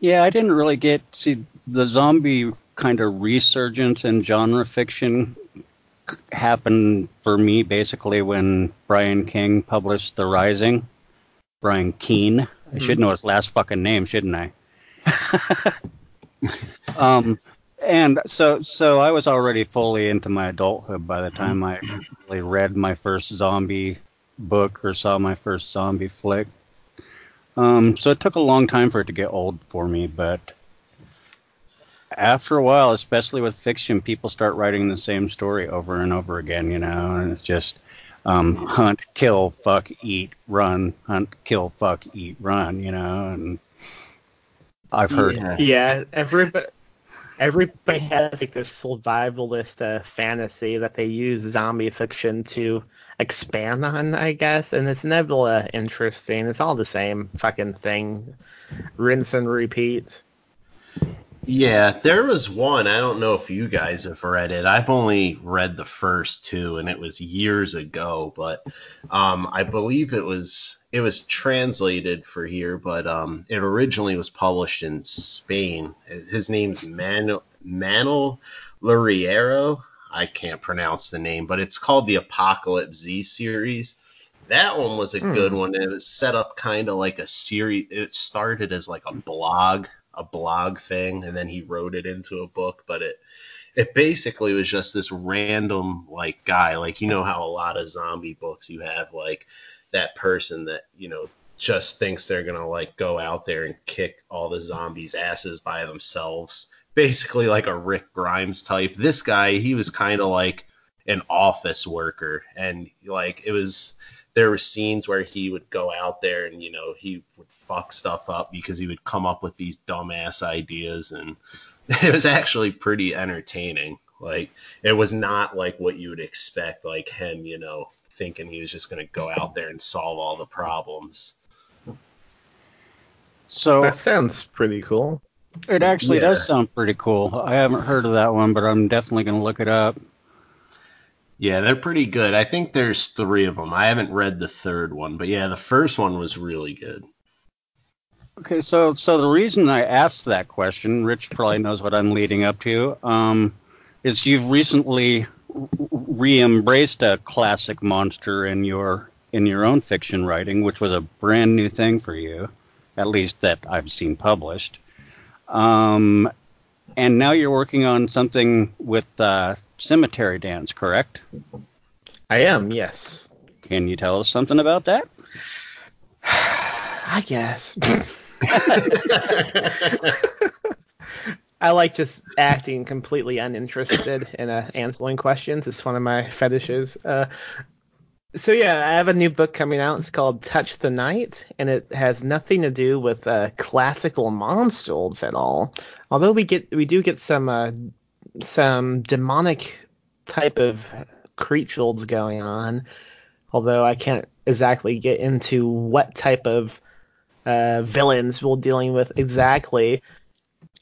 Yeah, I didn't really get see the zombie kind of resurgence in genre fiction happened for me basically when Brian King published The Rising. Brian Keene. I should know his last fucking name, shouldn't I? um, and so so I was already fully into my adulthood by the time I really read my first zombie book or saw my first zombie flick. Um, so it took a long time for it to get old for me, but after a while, especially with fiction, people start writing the same story over and over again, you know, and it's just um, hunt, kill, fuck, eat, run, hunt, kill, fuck, eat, run, you know, and I've heard Yeah. Yeah, everybody everybody has like this survivalist uh, fantasy that they use zombie fiction to expand on, I guess, and it's never uh, interesting. It's all the same fucking thing, rinse and repeat. Yeah, there was one. I don't know if you guys have read it. I've only read the first two, and it was years ago. But um, I believe it was it was translated for here, but um, it originally was published in Spain. His name's Man- Manuel Loureiro. I can't pronounce the name, but it's called the Apocalypse Z series. That one was a Hmm. good one. It was set up kind of like a series. It started as like a blog, a blog thing, and then he wrote it into a book. But it it basically was just this random like guy. Like you know how a lot of zombie books you have like that person that you know just thinks they're gonna like go out there and kick all the zombies' asses by themselves. Basically like a Rick Grimes type. This guy, he was kind of like an office worker, and like it was there were scenes where he would go out there and you know he would fuck stuff up because he would come up with these dumbass ideas and it was actually pretty entertaining like it was not like what you would expect like him you know thinking he was just going to go out there and solve all the problems So That sounds pretty cool. it actually Yeah. does sound pretty cool. I haven't heard of that one, but I'm definitely going to look it up. yeah they're pretty good i think there's three of them i haven't read the third one but yeah the first one was really good Okay, so so the reason I asked that question, Rich probably knows what I'm leading up to, um, is you've recently re-embraced a classic monster in your in your own fiction writing, which was a brand new thing for you, at least that I've seen published. Um, and now you're working on something with uh, Cemetery Dance, correct? I am, yes. Can you tell us something about that? I guess. I like just acting completely uninterested in uh, answering questions. It's one of my fetishes. Uh, so yeah, I have a new book coming out. It's called Touch the Night, and it has nothing to do with uh, classical monsters at all. Although we get we do get some uh, some demonic type of creatures going on. Although I can't exactly get into what type of uh, villains we're dealing with exactly.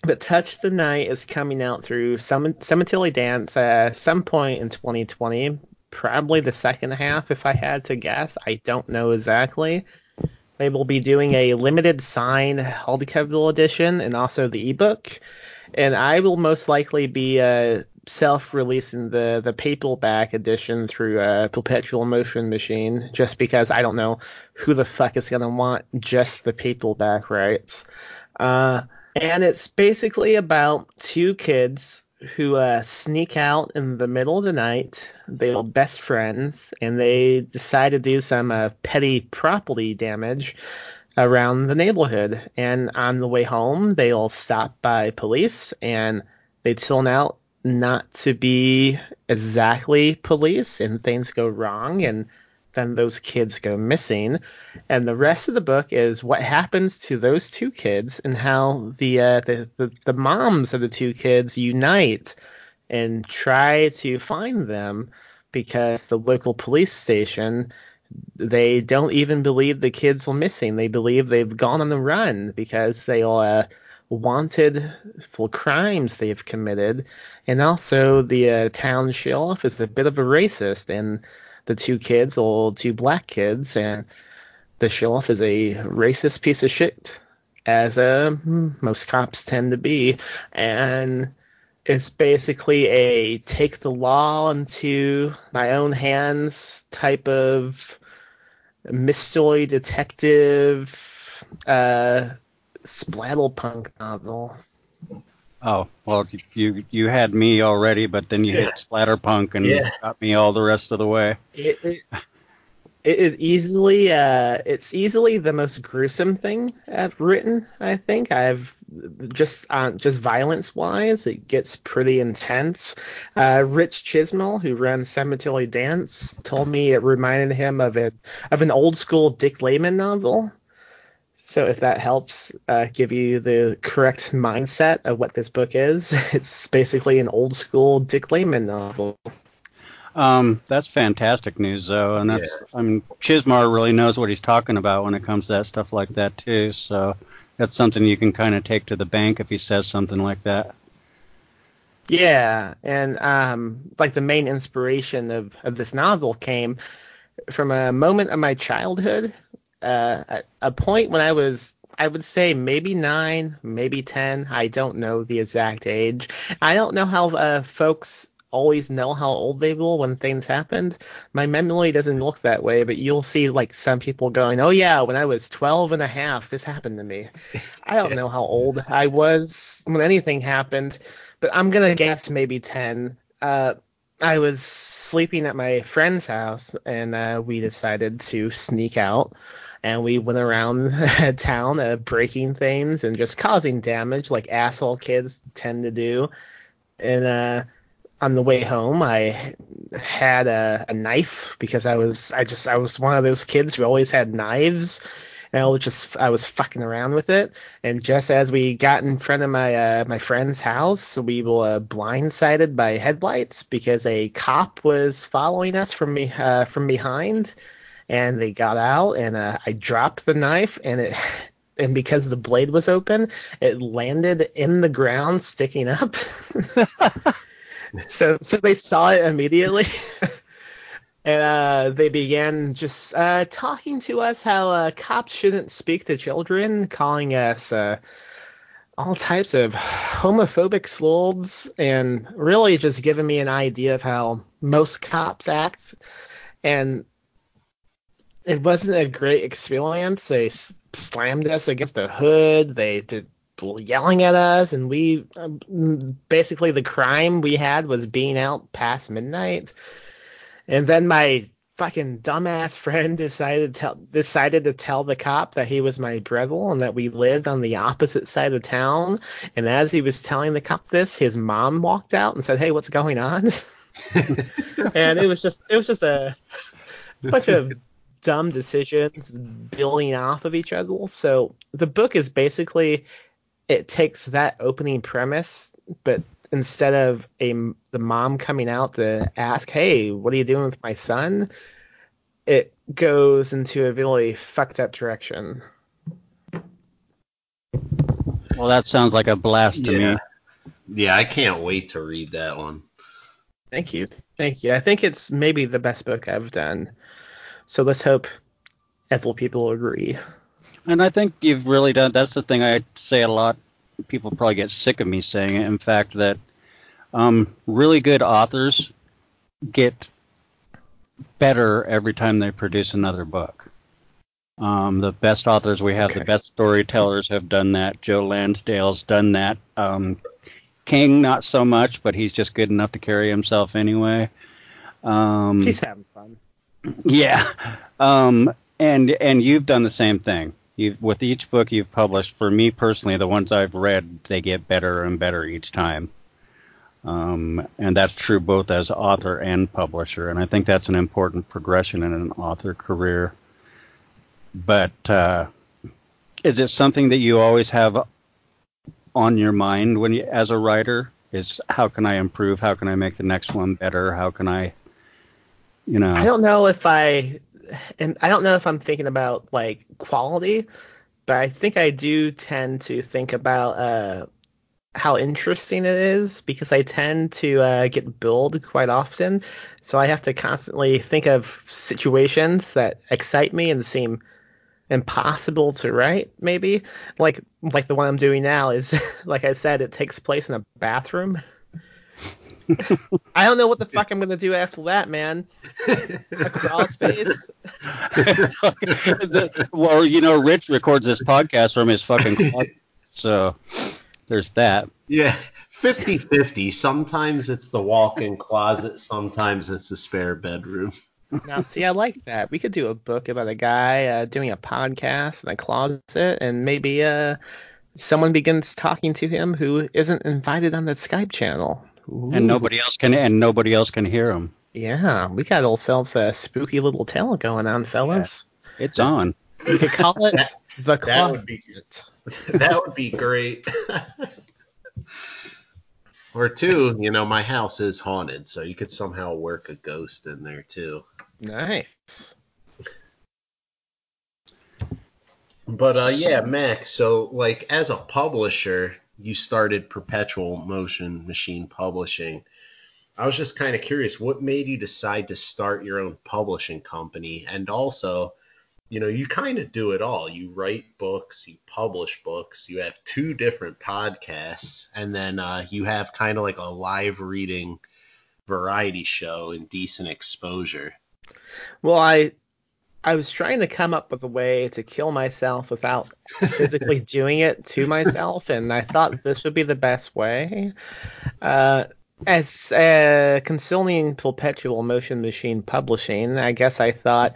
But Touch the Night is coming out through Cemetery Dance at some point in 2020, probably the second half if I had to guess. I don't know exactly. They will be doing a limited sign hardcover edition and also the ebook. And I will most likely be uh, self-releasing the the paperback edition through a perpetual motion machine, just because I don't know who the fuck is gonna want just the paperback rights. Uh, and it's basically about two kids who uh, sneak out in the middle of the night. They're best friends, and they decide to do some uh, petty property damage around the neighborhood. And on the way home, they'll stop by police, and they turn out not to be exactly police, and things go wrong, and then those kids go missing. And the rest of the book is what happens to those two kids and how the uh, the, the, the moms of the two kids unite and try to find them because the local police station they don't even believe the kids are missing. They believe they've gone on the run because they are uh, wanted for crimes they've committed. And also, the uh, town sheriff is a bit of a racist, and the two kids, or two black kids, and the sheriff is a racist piece of shit, as uh, most cops tend to be, and it's basically a take the law into my own hands type of mystery detective uh, splatterpunk novel. Oh well, you you had me already, but then you yeah. hit Splatterpunk and yeah. got me all the rest of the way. It, it, it is easily uh, it's easily the most gruesome thing I've written. I think I've just uh, just violence wise, it gets pretty intense. Uh, Rich Chizmar, who runs Cemetery Dance, told me it reminded him of it of an old school Dick Laymon novel so if that helps uh, give you the correct mindset of what this book is, it's basically an old school Dick Laymon novel. Um, that's fantastic news, though, and that's yeah. I mean Chizmar really knows what he's talking about when it comes to that stuff like that too. So that's something you can kind of take to the bank if he says something like that. Yeah, and um, like the main inspiration of, of this novel came from a moment of my childhood uh, a point when I was I would say maybe nine, maybe ten. I don't know the exact age. I don't know how uh, folks always know how old they were when things happened. My memory doesn't look that way, but you'll see like some people going, "Oh yeah, when I was 12 and a half, this happened to me." I don't know how old I was when anything happened, but I'm gonna guess maybe 10. Uh, I was sleeping at my friend's house, and uh, we decided to sneak out and we went around town uh, breaking things and just causing damage like asshole kids tend to do. And uh, on the way home, I had a, a, knife because I was I just I was one of those kids who always had knives. And I was just I was fucking around with it, and just as we got in front of my uh, my friend's house, we were uh, blindsided by headlights because a cop was following us from me uh, from behind and they got out and uh, I dropped the knife and it and because the blade was open, it landed in the ground sticking up. so so they saw it immediately. and uh, they began just uh, talking to us how uh, cops shouldn't speak to children, calling us uh, all types of homophobic slurs, and really just giving me an idea of how most cops act. And it wasn't a great experience. They slammed us against the hood. They did yelling at us, and we um, basically the crime we had was being out past midnight. And then my fucking dumbass friend decided to tell, decided to tell the cop that he was my brother and that we lived on the opposite side of town. And as he was telling the cop this, his mom walked out and said, "Hey, what's going on?" and it was just it was just a bunch of dumb decisions building off of each other. So the book is basically it takes that opening premise, but instead of a the mom coming out to ask, "Hey, what are you doing with my son?" it goes into a really fucked up direction. Well, that sounds like a blast to yeah. me. Yeah, I can't wait to read that one. Thank you. Thank you. I think it's maybe the best book I've done. So let's hope Ethel people agree. And I think you've really done. That's the thing I say a lot. People probably get sick of me saying it. In fact, that um, really good authors get better every time they produce another book. Um, the best authors we have, Okay. the best storytellers have done that. Joe Lansdale's done that. Um, King, not so much, but he's just good enough to carry himself anyway. Um, He's having fun. Yeah. Um, and and you've done the same thing. You've with each book you've published. For me personally, the ones I've read, they get better and better each time. Um, and that's true both as author and publisher. And I think that's an important progression in an author career. But uh, is it something that you always have on your mind when you, as a writer? Is how can I improve? How can I make the next one better? How can I, you know? I don't know if I and I don't know if I'm thinking about like quality, but I think I do tend to think about uh how interesting it is because I tend to uh, get billed quite often, so I have to constantly think of situations that excite me and seem impossible to write. Maybe like like the one I'm doing now is like I said, it takes place in a bathroom. I don't know what the fuck I'm gonna do after that, man. A crawl space. The- well, you know, Rich records this podcast from his fucking closet, so there's that. Yeah, 50-50. Sometimes it's the walk-in closet, sometimes it's the spare bedroom. Now, see, I like that. We could do a book about a guy uh, doing a podcast in a closet, and maybe uh, someone begins talking to him who isn't invited on the Skype channel. Ooh. And nobody else can, and nobody else can hear them. Yeah, we got ourselves a spooky little tale going on, fellas. It's on. We could call it the That would be closet. that would be great. or two, you know, my house is haunted, so you could somehow work a ghost in there too. Nice. But uh yeah, Max, so like as a publisher, you started Perpetual Motion Machine Publishing. I was just kind of curious what made you decide to start your own publishing company and also you know, you kind of do it all. You write books, you publish books, you have two different podcasts, and then uh, you have kind of like a live reading variety show in decent exposure. Well, I I was trying to come up with a way to kill myself without physically doing it to myself, and I thought this would be the best way. Uh, as uh, concealing perpetual motion machine publishing, I guess I thought,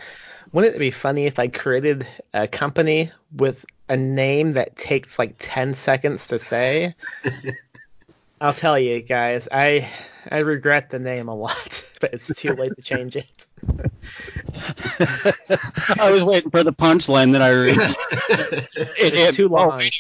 wouldn't it be funny if I created a company with a name that takes like 10 seconds to say? I'll tell you guys, I I regret the name a lot, but it's too late to change it. I was waiting for the punchline that I read. It's too long. wait.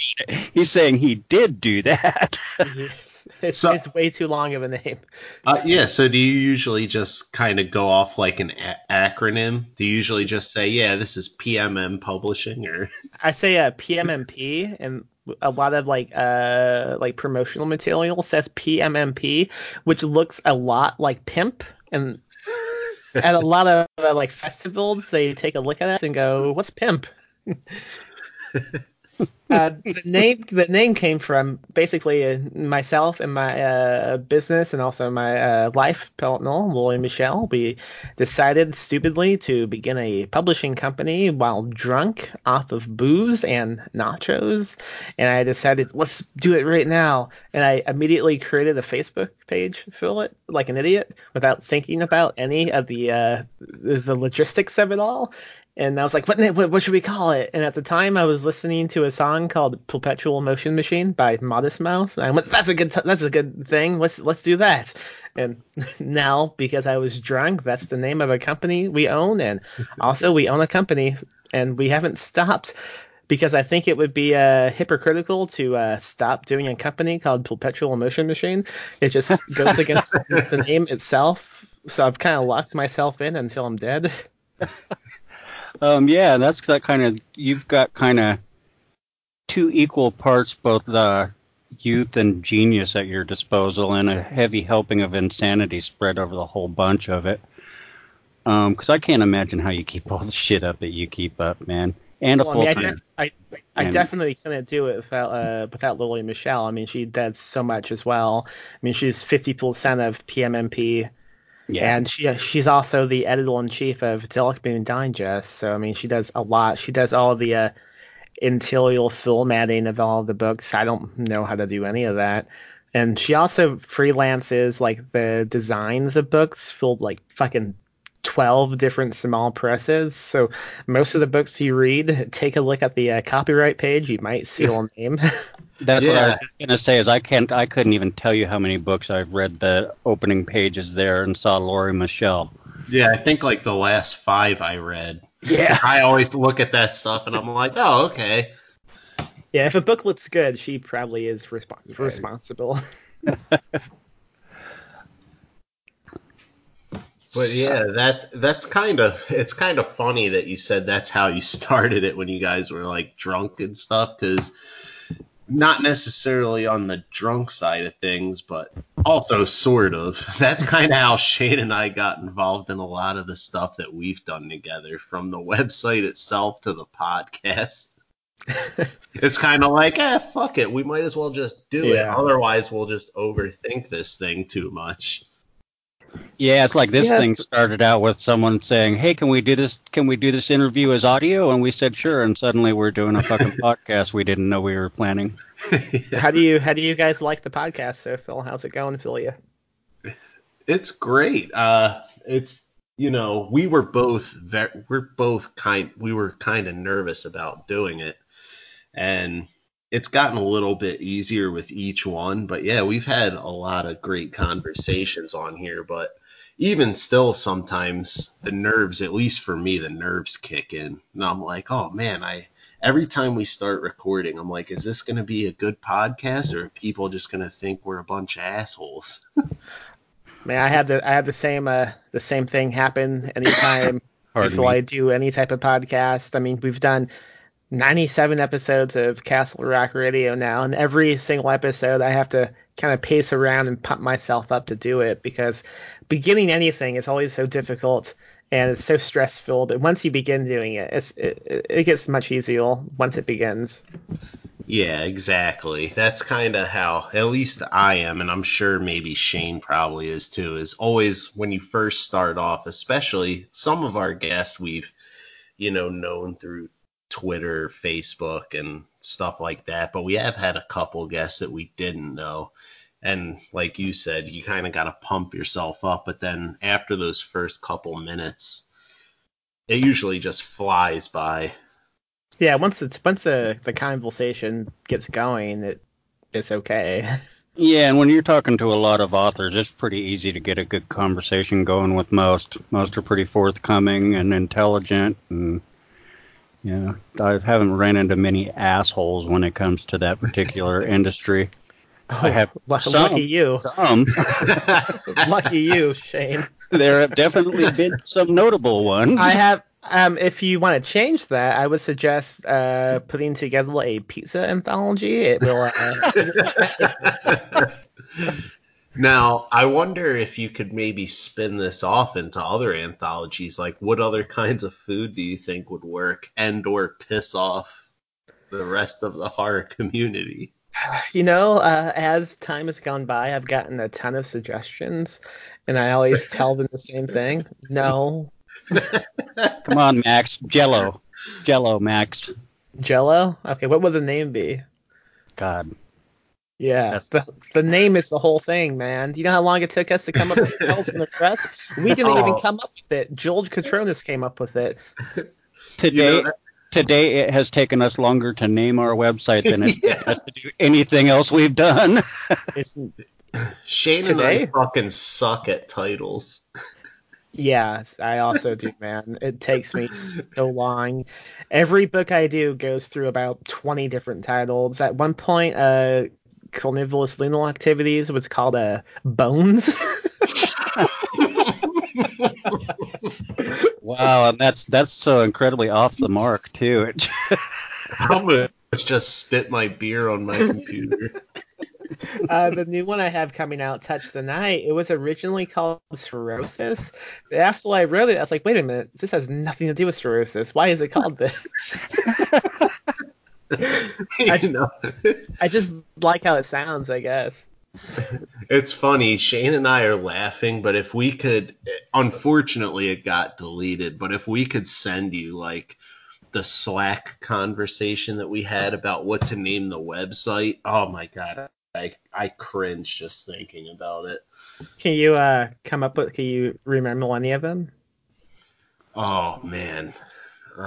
He's saying he did do that. Yes. It's, So- it's way too long of a name. Uh, yeah, so do you usually just kind of go off like an a- acronym? Do you usually just say, yeah, this is PMM Publishing or I say uh, PMMP, and a lot of like uh like promotional material says PMMP, which looks a lot like pimp, and at a lot of uh, like festivals they take a look at it and go, "What's pimp?" uh, the name the name came from basically uh, myself and my uh, business and also my uh, life partner Lori Michelle. We decided stupidly to begin a publishing company while drunk off of booze and nachos, and I decided let's do it right now. And I immediately created a Facebook page for it like an idiot without thinking about any of the uh, the logistics of it all and I was like, what, what what should we call it? And at the time, I was listening to a song called "Perpetual Motion Machine" by Modest Mouse, and I went, "That's a good, t- that's a good thing. Let's let's do that." And now, because I was drunk, that's the name of a company we own, and also we own a company, and we haven't stopped. Because I think it would be uh, hypocritical to uh, stop doing a company called Perpetual Motion Machine. It just goes against the name itself. So I've kind of locked myself in until I'm dead. Um, yeah, that's that kind of. You've got kind of two equal parts, both the youth and genius at your disposal, and a heavy helping of insanity spread over the whole bunch of it. Because um, I can't imagine how you keep all the shit up that you keep up, man. And a well, full time. I, mean, I, I, I definitely couldn't do it without uh, without Lori Michelle. I mean, she does so much as well. I mean, she's 50% of PMMP. Yeah. And she she's also the editor in chief of Dark Moon Digest. So I mean, she does a lot. She does all the uh, interior formatting of all the books. I don't know how to do any of that. And she also freelances like the designs of books for like fucking 12 different small presses. So most of the books you read, take a look at the uh, copyright page. You might see her name. That's yeah. what I was gonna say. Is I can't, I couldn't even tell you how many books I've read the opening pages there and saw Lori Michelle. Yeah, I think like the last five I read. Yeah. I always look at that stuff and I'm like, oh, okay. Yeah, if a book looks good, she probably is resp- responsible. But yeah, that that's kind of it's kind of funny that you said that's how you started it when you guys were like drunk and stuff because not necessarily on the drunk side of things, but also sort of. That's kind of how Shane and I got involved in a lot of the stuff that we've done together, from the website itself to the podcast. it's kind of like, eh, fuck it, we might as well just do yeah. it. Otherwise, we'll just overthink this thing too much. Yeah, it's like this yeah. thing started out with someone saying, "Hey, can we do this? Can we do this interview as audio?" And we said, "Sure." And suddenly we're doing a fucking podcast we didn't know we were planning. how do you how do you guys like the podcast so Phil? How's it going for you? It's great. Uh, it's you know we were both very, we're both kind we were kind of nervous about doing it, and it's gotten a little bit easier with each one, but yeah, we've had a lot of great conversations on here, but even still sometimes the nerves, at least for me, the nerves kick in. And I'm like, oh man, I every time we start recording, I'm like, is this gonna be a good podcast or are people just gonna think we're a bunch of assholes? man, I had the I had the same uh the same thing happen anytime before I do any type of podcast. I mean, we've done 97 episodes of Castle Rock Radio now, and every single episode I have to kind of pace around and pump myself up to do it because beginning anything is always so difficult and it's so stress filled. And once you begin doing it, it's it, it gets much easier once it begins. Yeah, exactly. That's kind of how at least I am, and I'm sure maybe Shane probably is too. Is always when you first start off, especially some of our guests we've you know known through Twitter, Facebook, and stuff like that. But we have had a couple guests that we didn't know. And like you said, you kind of got to pump yourself up. But then after those first couple minutes, it usually just flies by. Yeah, once it's once the the conversation gets going, it it's okay. Yeah, and when you're talking to a lot of authors, it's pretty easy to get a good conversation going with most. Most are pretty forthcoming and intelligent and yeah, I haven't ran into many assholes when it comes to that particular industry. Oh, I have some, lucky you. Some. lucky you, Shane. There have definitely been some notable ones. I have. Um, if you want to change that, I would suggest uh, putting together a pizza anthology. It will. Uh, Now, I wonder if you could maybe spin this off into other anthologies. Like, what other kinds of food do you think would work and or piss off the rest of the horror community? You know, uh, as time has gone by, I've gotten a ton of suggestions, and I always tell them the same thing. No. Come on, Max. Jello. Jello, Max. Jello? Okay, what would the name be? God. Yeah, the, the name is the whole thing, man. Do you know how long it took us to come up with Tales from the Press? We didn't oh. even come up with it. George Cotronis came up with it. Today, you know today it has taken us longer to name our website than it yeah. has to do anything else we've done. it's, Shane today? and I fucking suck at titles. Yeah, I also do, man. It takes me so long. Every book I do goes through about 20 different titles. At one point, uh, carnivorous lunar activities was called uh, Bones. wow, and that's that's so incredibly off the mark too. I'm a just spit my beer on my computer. uh, the new one I have coming out, Touch the Night, it was originally called Cirrhosis. After I wrote it, I was like, wait a minute, this has nothing to do with cirrhosis. Why is it called this? I, know. I just like how it sounds, I guess. It's funny. Shane and I are laughing, but if we could, unfortunately, it got deleted. But if we could send you like the Slack conversation that we had about what to name the website, oh my god, I I cringe just thinking about it. Can you uh come up with? Can you remember any of them? Oh man.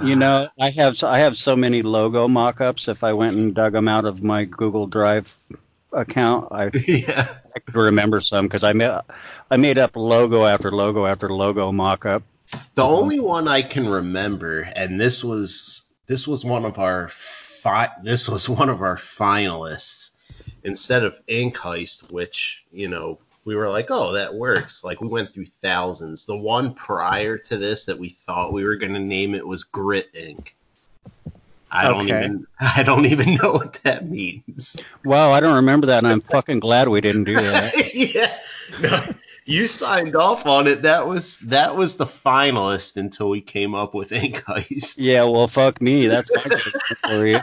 You know, I have I have so many logo mock-ups. If I went and dug them out of my Google Drive account, I, yeah. I could remember some because I made I made up logo after logo after logo mock-up. The only one I can remember, and this was this was one of our fi- this was one of our finalists instead of Ink Heist, which you know we were like, oh, that works. Like we went through thousands. The one prior to this that we thought we were gonna name it was Grit Ink. I don't even I don't even know what that means. Wow, I don't remember that, and I'm fucking glad we didn't do that. yeah. No, you signed off on it. That was that was the finalist until we came up with Ink Heist. Yeah, well, fuck me. That's my for you.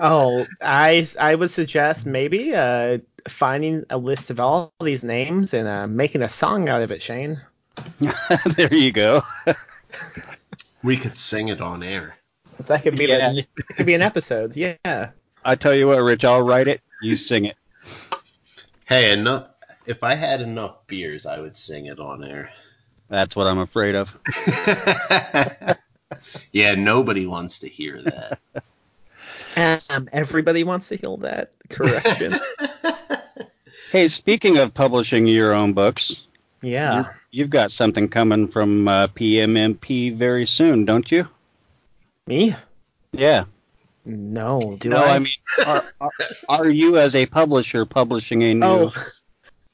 Oh, I I would suggest maybe uh finding a list of all these names and uh, making a song out of it, Shane. there you go. We could sing it on air. That could be Yeah. the, it could be an episode. Yeah. I tell you what, Rich, I'll write it. You sing it. Hey, enough. If I had enough beers, I would sing it on air. That's what I'm afraid of. yeah, nobody wants to hear that. Um, everybody wants to heal that correction. Hey, speaking of publishing your own books, yeah. you- you've got something coming from uh, PMMP very soon, don't you? Me? Yeah. No. Do no, I? I, mean, are, are, are you as a publisher publishing a new? Oh.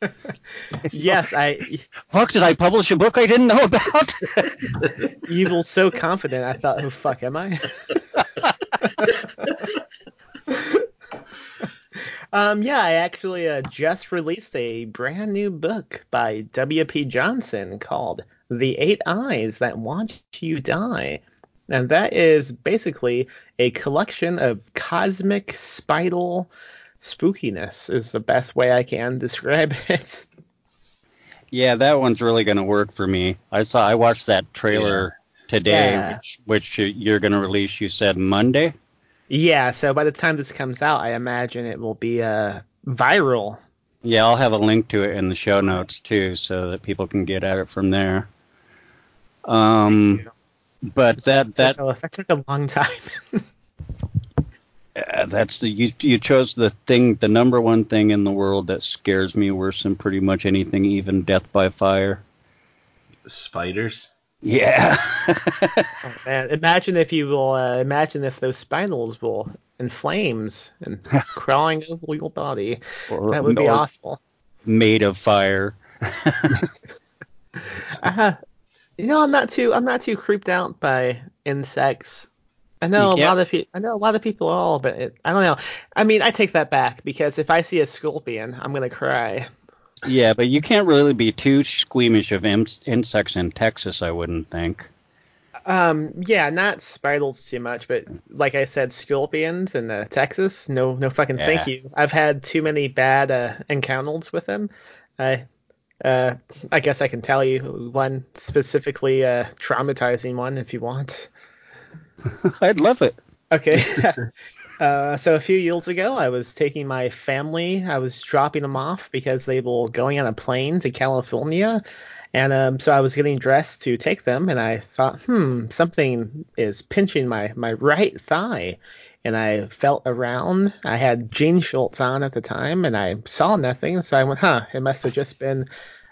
yes, I. Fuck! Did I publish a book I didn't know about? You were so confident. I thought, who fuck am I? um, yeah, I actually uh, just released a brand new book by W.P. Johnson called "The Eight Eyes That Watch You Die," and that is basically a collection of cosmic spiral spookiness. Is the best way I can describe it. yeah, that one's really gonna work for me. I saw. I watched that trailer today, Yeah. which which you're gonna release. You said Monday. Yeah, so by the time this comes out, I imagine it will be uh, viral. Yeah, I'll have a link to it in the show notes too, so that people can get at it from there. Um, but that that that took a long time. uh, that's the you you chose the thing, the number one thing in the world that scares me worse than pretty much anything, even death by fire. Spiders. Yeah. oh, man, imagine if you will. Uh, imagine if those spinals will in flames and crawling over your body. Or- That would be awful. Made of fire. Uh, you know, I'm not too. I'm not too creeped out by insects. I know a lot of people. I know a lot of people are all, but it, I don't know. I mean, I take that back because if I see a scorpion, I'm gonna cry. Yeah, but you can't really be too squeamish of in- insects in Texas, I wouldn't think. Um, yeah, not spiders too much, but like I said, scorpions in uh, Texas, no, no fucking thank you. I've had too many bad uh, encounters with them. I, uh, I guess I can tell you one specifically uh, traumatizing one if you want. I'd love it. Okay. uh, so a few years ago, I was taking my family. I was dropping them off because they were going on a plane to California, and um, so I was getting dressed to take them, and I thought, hmm, something is pinching my my right thigh, and I felt around. I had jean shorts on at the time, and I saw nothing, so I went, huh, it must have just been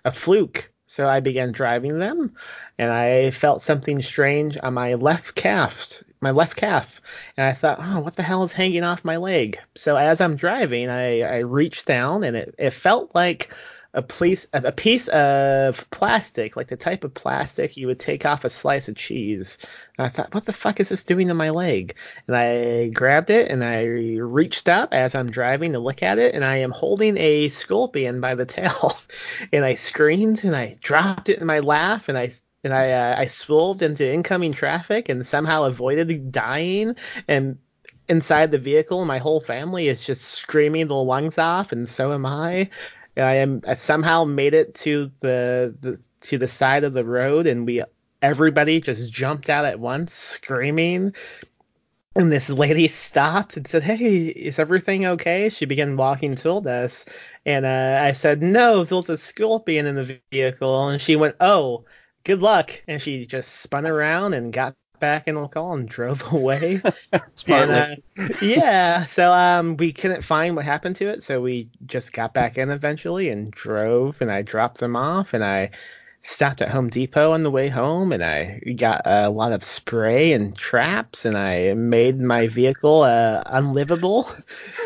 a fluke. So I began driving them, and I felt something strange on my left calf, my left calf, and I thought, oh, what the hell is hanging off my leg? So as I'm driving, I, I reached down, and it, it felt like a piece a piece of plastic, like the type of plastic you would take off a slice of cheese. And I thought, what the fuck is this doing to my leg? And I grabbed it and I reached up as I'm driving to look at it, and I am holding a scorpion by the tail. and I screamed and I dropped it in my lap and I and I uh, I swerved into incoming traffic and somehow avoided dying and inside the vehicle my whole family is just screaming the lungs off and so am I I am I somehow made it to the, the to the side of the road, and we everybody just jumped out at once, screaming. And this lady stopped and said, "Hey, is everything okay?" She began walking toward us, and uh, I said, "No, there's a scorpion in the vehicle." And she went, "Oh, good luck!" And she just spun around and got back in the car and drove away. and, uh, yeah, so um, we couldn't find what happened to it, so we just got back in eventually and drove, and I dropped them off, and I stopped at Home Depot on the way home, and I got a lot of spray and traps, and I made my vehicle uh, unlivable.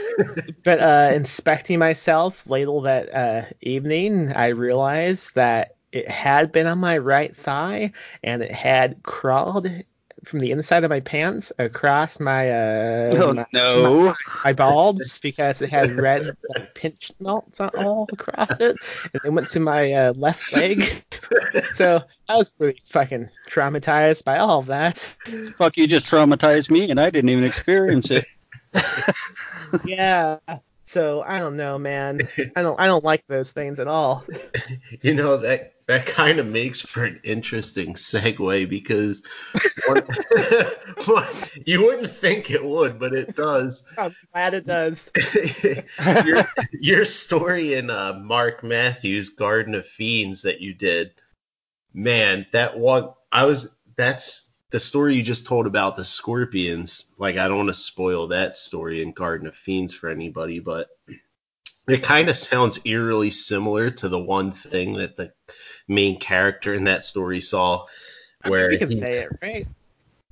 but uh, inspecting myself later that uh, evening, I realized that it had been on my right thigh and it had crawled from the inside of my pants across my uh oh, my, no. my, my, balls because it had red like pinch melts all across it and it went to my uh, left leg. So I was pretty fucking traumatized by all of that. Fuck you just traumatized me and I didn't even experience it. Yeah so I don't know, man. I don't I don't like those things at all. You know that that kind of makes for an interesting segue because one, you wouldn't think it would, but it does. I'm glad it does. your, your story in uh, Mark Matthews' Garden of Fiends that you did, man, that one I was that's the story you just told about the scorpions. Like I don't want to spoil that story in Garden of Fiends for anybody, but it kind of sounds eerily similar to the one thing that the main character in that story saw. Where I mean, we can he, say it, right?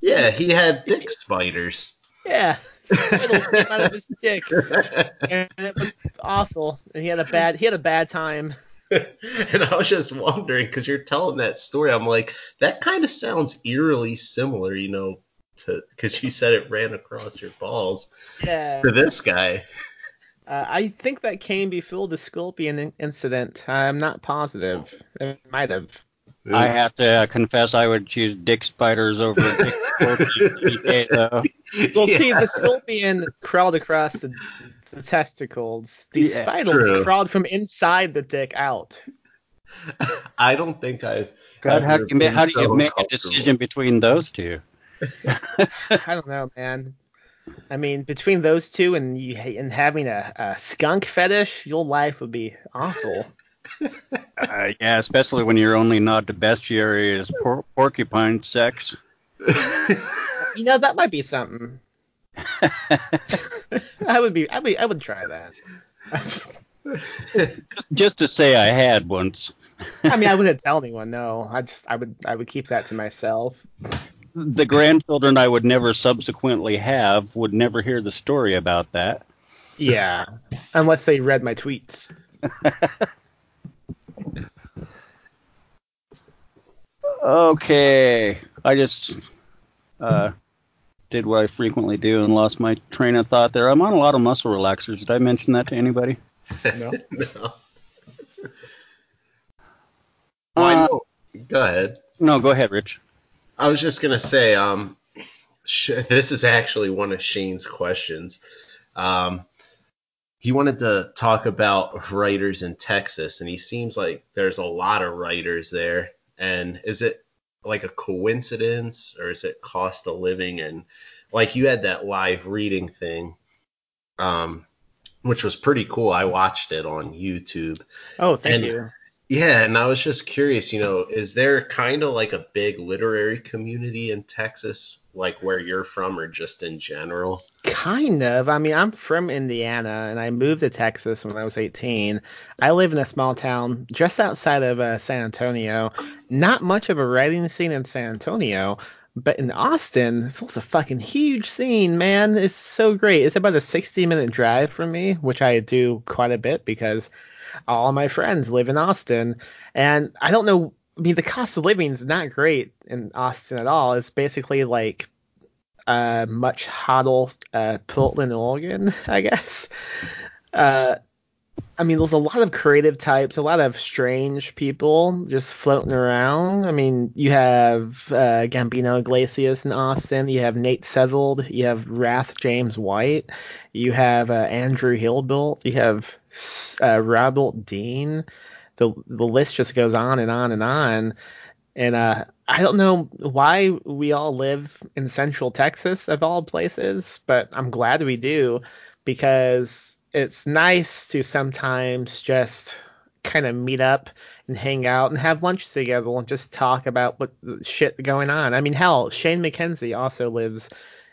Yeah, he had dick spiders. Yeah, out of his dick, and it was awful. And he had a bad he had a bad time. and I was just wondering because you're telling that story, I'm like, that kind of sounds eerily similar, you know, to because you said it ran across your balls. Yeah. To this guy. Uh, I think that came before the scorpion incident. I'm not positive. It might have. I have to uh, confess, I would choose dick spiders over dick scorpion though. Well, yeah. see, the scorpion crawled across the, the testicles. The yeah, spiders true. crawled from inside the dick out. I don't think I. God, how, can, how do you make a decision between those two? I don't know, man. I mean, between those two and you and having a, a skunk fetish, your life would be awful. Uh, yeah, especially when your only nod to bestiary is por- porcupine sex. you know, that might be something. I would be, I would, I would try that. just, just to say I had once. I mean, I wouldn't tell anyone. No, I just, I would, I would keep that to myself the grandchildren I would never subsequently have would never hear the story about that. Yeah, unless they read my tweets. okay, I just uh, did what I frequently do and lost my train of thought there. I'm on a lot of muscle relaxers. Did I mention that to anybody? No. no. Uh, go ahead. No, go ahead, Rich. I was just gonna say, um, this is actually one of Shane's questions. Um, he wanted to talk about writers in Texas, and he seems like there's a lot of writers there. And is it like a coincidence, or is it cost of living? And like you had that live reading thing, um, which was pretty cool. I watched it on YouTube. Oh, thank and, you. Yeah, and I was just curious, you know, is there kind of like a big literary community in Texas, like where you're from, or just in general? Kind of. I mean, I'm from Indiana, and I moved to Texas when I was 18. I live in a small town just outside of uh, San Antonio. Not much of a writing scene in San Antonio, but in Austin, it's a fucking huge scene, man. It's so great. It's about a 60 minute drive from me, which I do quite a bit because all my friends live in Austin, and I don't know. I mean, the cost of living is not great in Austin at all. It's basically like uh, much hotter uh, Portland, Oregon, I guess. Uh, I mean, there's a lot of creative types, a lot of strange people just floating around. I mean, you have uh, Gabino Iglesias in Austin, you have Nate Southard, you have Wrath James White, you have uh, Andrew Hilbert, you have uh, Robert Dean. The the list just goes on and on and on. And uh, I don't know why we all live in Central Texas of all places, but I'm glad we do because it's nice to sometimes just kind of meet up and hang out and have lunch together and just talk about what shit going on. I mean, hell, Shane McKenzie also lives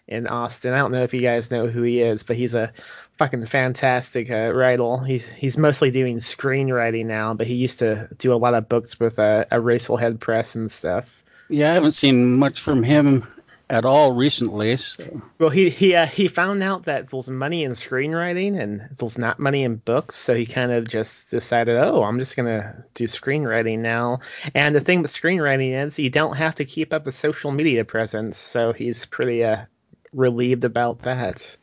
in Austin. I don't know if you guys know who he is, but he's a fucking fantastic uh, writer. He's he's mostly doing screenwriting now, but he used to do a lot of books with a, a Racial Press and stuff. Yeah, I haven't seen much from him at all recently. So. Well, he he uh, he found out that there's money in screenwriting and there's not money in books, so he kind of just decided, oh, I'm just gonna do screenwriting now. And the thing with screenwriting is you don't have to keep up a social media presence, so he's pretty uh, relieved about that.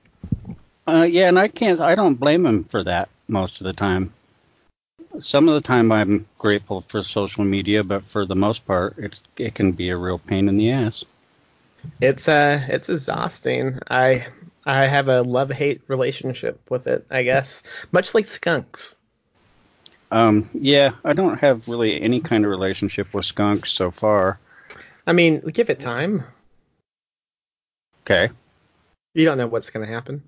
Uh, yeah, and I can't, I don't blame him for that most of the time. Some of the time I'm grateful for social media, but for the most part, it's it can be a real pain in the ass. It's uh it's exhausting. I I have a love hate relationship with it, I guess. Much like skunks. Um, yeah, I don't have really any kind of relationship with skunks so far. I mean, give it time. Okay. You don't know what's gonna happen.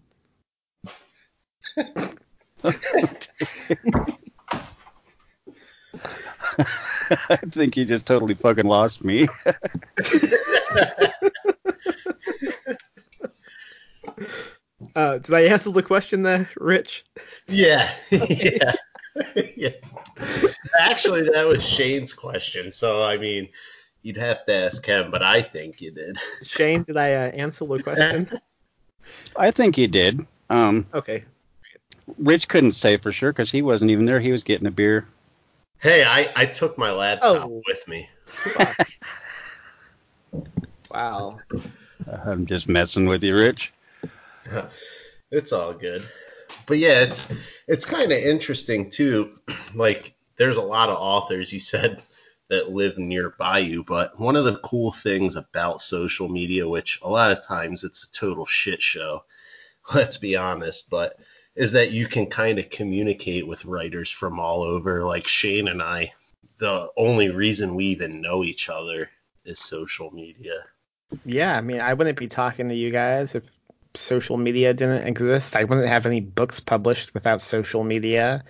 I think you just totally fucking lost me. uh, did I answer the question there, Rich? Yeah. yeah. yeah. Actually, that was Shane's question. So, I mean, you'd have to ask him, but I think you did. Shane, did I uh, answer the question? I think you did. Um, okay. Rich couldn't say for sure because he wasn't even there. He was getting a beer. Hey, I, I took my laptop oh. with me. wow. I'm just messing with you, Rich. It's all good. But yeah, it's it's kind of interesting too. Like there's a lot of authors you said that live nearby you, but one of the cool things about social media, which a lot of times it's a total shit show, let's be honest, but is that you can kind of communicate with writers from all over. Like Shane and I, the only reason we even know each other is social media. Yeah, I mean, I wouldn't be talking to you guys if social media didn't exist. I wouldn't have any books published without social media.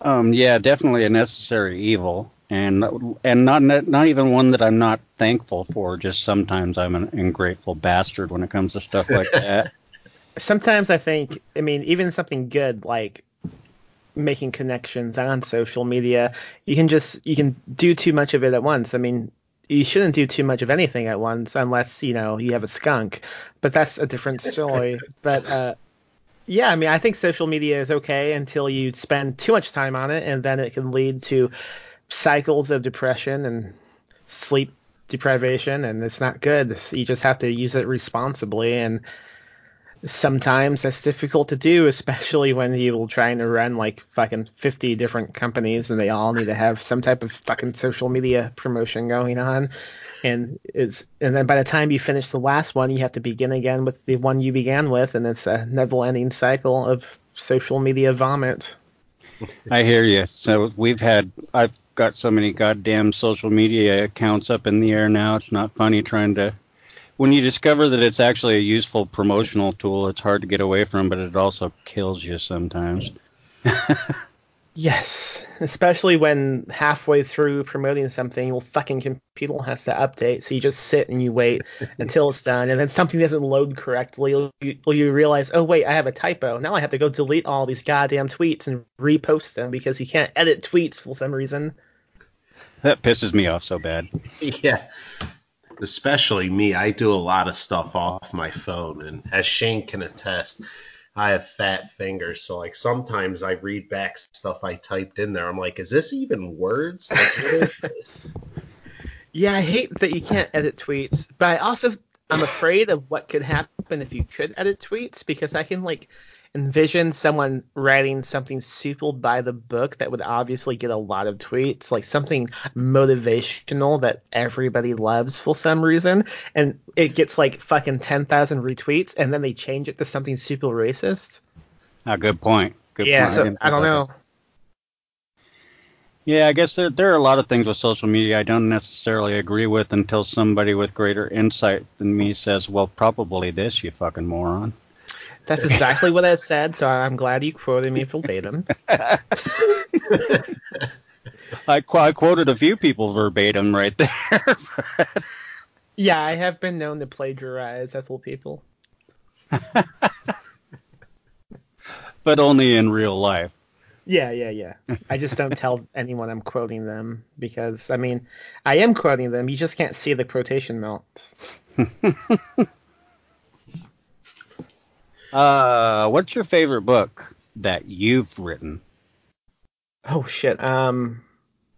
Um, yeah, definitely a necessary evil, and and not not even one that I'm not thankful for. Just sometimes I'm an ungrateful bastard when it comes to stuff like that sometimes I think, I mean, even something good like making connections on social media, you can just you can do too much of it at once. I mean, you shouldn't do too much of anything at once unless you know you have a skunk, but that's a different story. but uh, yeah, I mean, I think social media is okay until you spend too much time on it, and then it can lead to cycles of depression and sleep deprivation, and it's not good. You just have to use it responsibly and sometimes that's difficult to do, especially when you're trying to run like fucking 50 different companies and they all need to have some type of fucking social media promotion going on. And it's and then by the time you finish the last one, you have to begin again with the one you began with, and it's a never-ending cycle of social media vomit. I hear you. So we've had I've got so many goddamn social media accounts up in the air now. It's not funny trying to when you discover that it's actually a useful promotional tool, it's hard to get away from, but it also kills you sometimes. yes, especially when halfway through promoting something, your fucking computer has to update, so you just sit and you wait until it's done, and then something doesn't load correctly, or you, or you realize, oh wait, I have a typo. Now I have to go delete all these goddamn tweets and repost them because you can't edit tweets for some reason. That pisses me off so bad. Yeah especially me, I do a lot of stuff off my phone, and as Shane can attest, I have fat fingers, so like sometimes I read back stuff I typed in there. I'm like, is this even words? Like? Yeah, I hate that you can't edit tweets, but I also I'm afraid of what could happen if you could edit tweets because I can like envision someone writing something super by the book that would obviously get a lot of tweets, like something motivational that everybody loves for some reason, and it gets like fucking 10,000 retweets, and then they change it to something super racist. A good point. Good yeah, point. so didn't I don't know. that. Yeah, I guess there, there are a lot of things with social media I don't necessarily agree with until somebody with greater insight than me says, well, probably this, you fucking moron. That's exactly what I said, so I'm glad you quoted me verbatim. I, qu- I quoted a few people verbatim right there. Yeah, I have been known to plagiarize other people. but only in real life. Yeah, yeah, yeah. I just don't tell anyone I'm quoting them because I mean, I am quoting them. You just can't see the quotation marks. Uh, what's your favorite book that you've written? Oh shit. Um,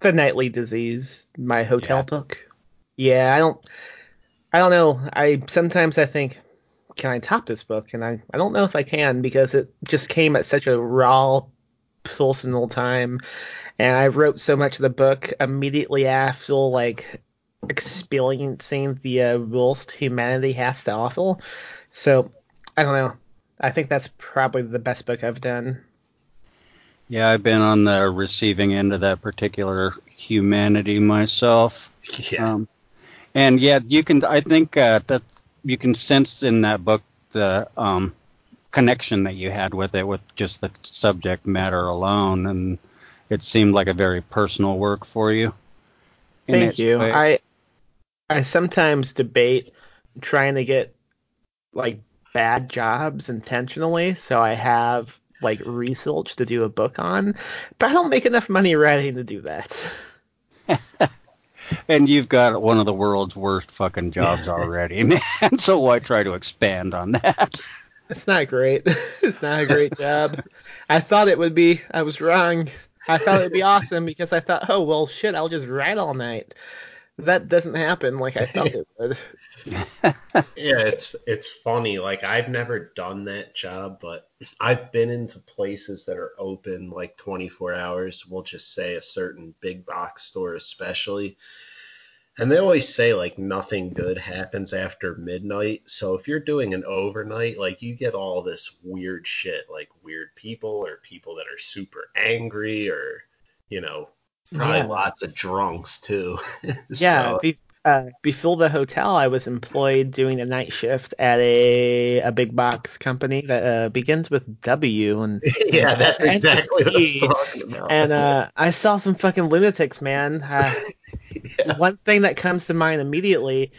the Nightly Disease, my hotel Yeah. book. Yeah, I don't, I don't know. I sometimes I think, can I top this book? And I, I don't know if I can because it just came at such a raw, personal time, and I wrote so much of the book immediately after like experiencing the uh, worst humanity has to offer. So I don't know. I think that's probably the best book I've done. Yeah, I've been on the receiving end of that particular humanity myself. Yeah. Um, and yeah, you can. I think uh, that you can sense in that book the um, connection that you had with it, with just the subject matter alone, and it seemed like a very personal work for you. Thank you. way. I I sometimes debate trying to get like bad jobs intentionally, so I have like research to do a book on, but I don't make enough money writing to do that. and you've got one of the world's worst fucking jobs already, man. So why try to expand on that? It's not great. it's not a great job. I thought it would be. I was wrong. I thought it'd be awesome because I thought, oh well, shit, I'll just write all night. That doesn't happen like I thought it would. Yeah, it's it's funny. Like I've never done that job, but I've been into places that are open like 24 hours. We'll just say a certain big box store, especially. And they always say like nothing good happens after midnight. So if you're doing an overnight, like you get all this weird shit, like weird people or people that are super angry or you know probably Yeah. lots of drunks too. Yeah, So- be, uh, before the hotel, I was employed doing a night shift at a a big box company that uh, begins with W, and yeah, that's And exactly what I was talking about. and uh, I saw some fucking lunatics, man. Uh, Yeah. One thing that comes to mind immediately,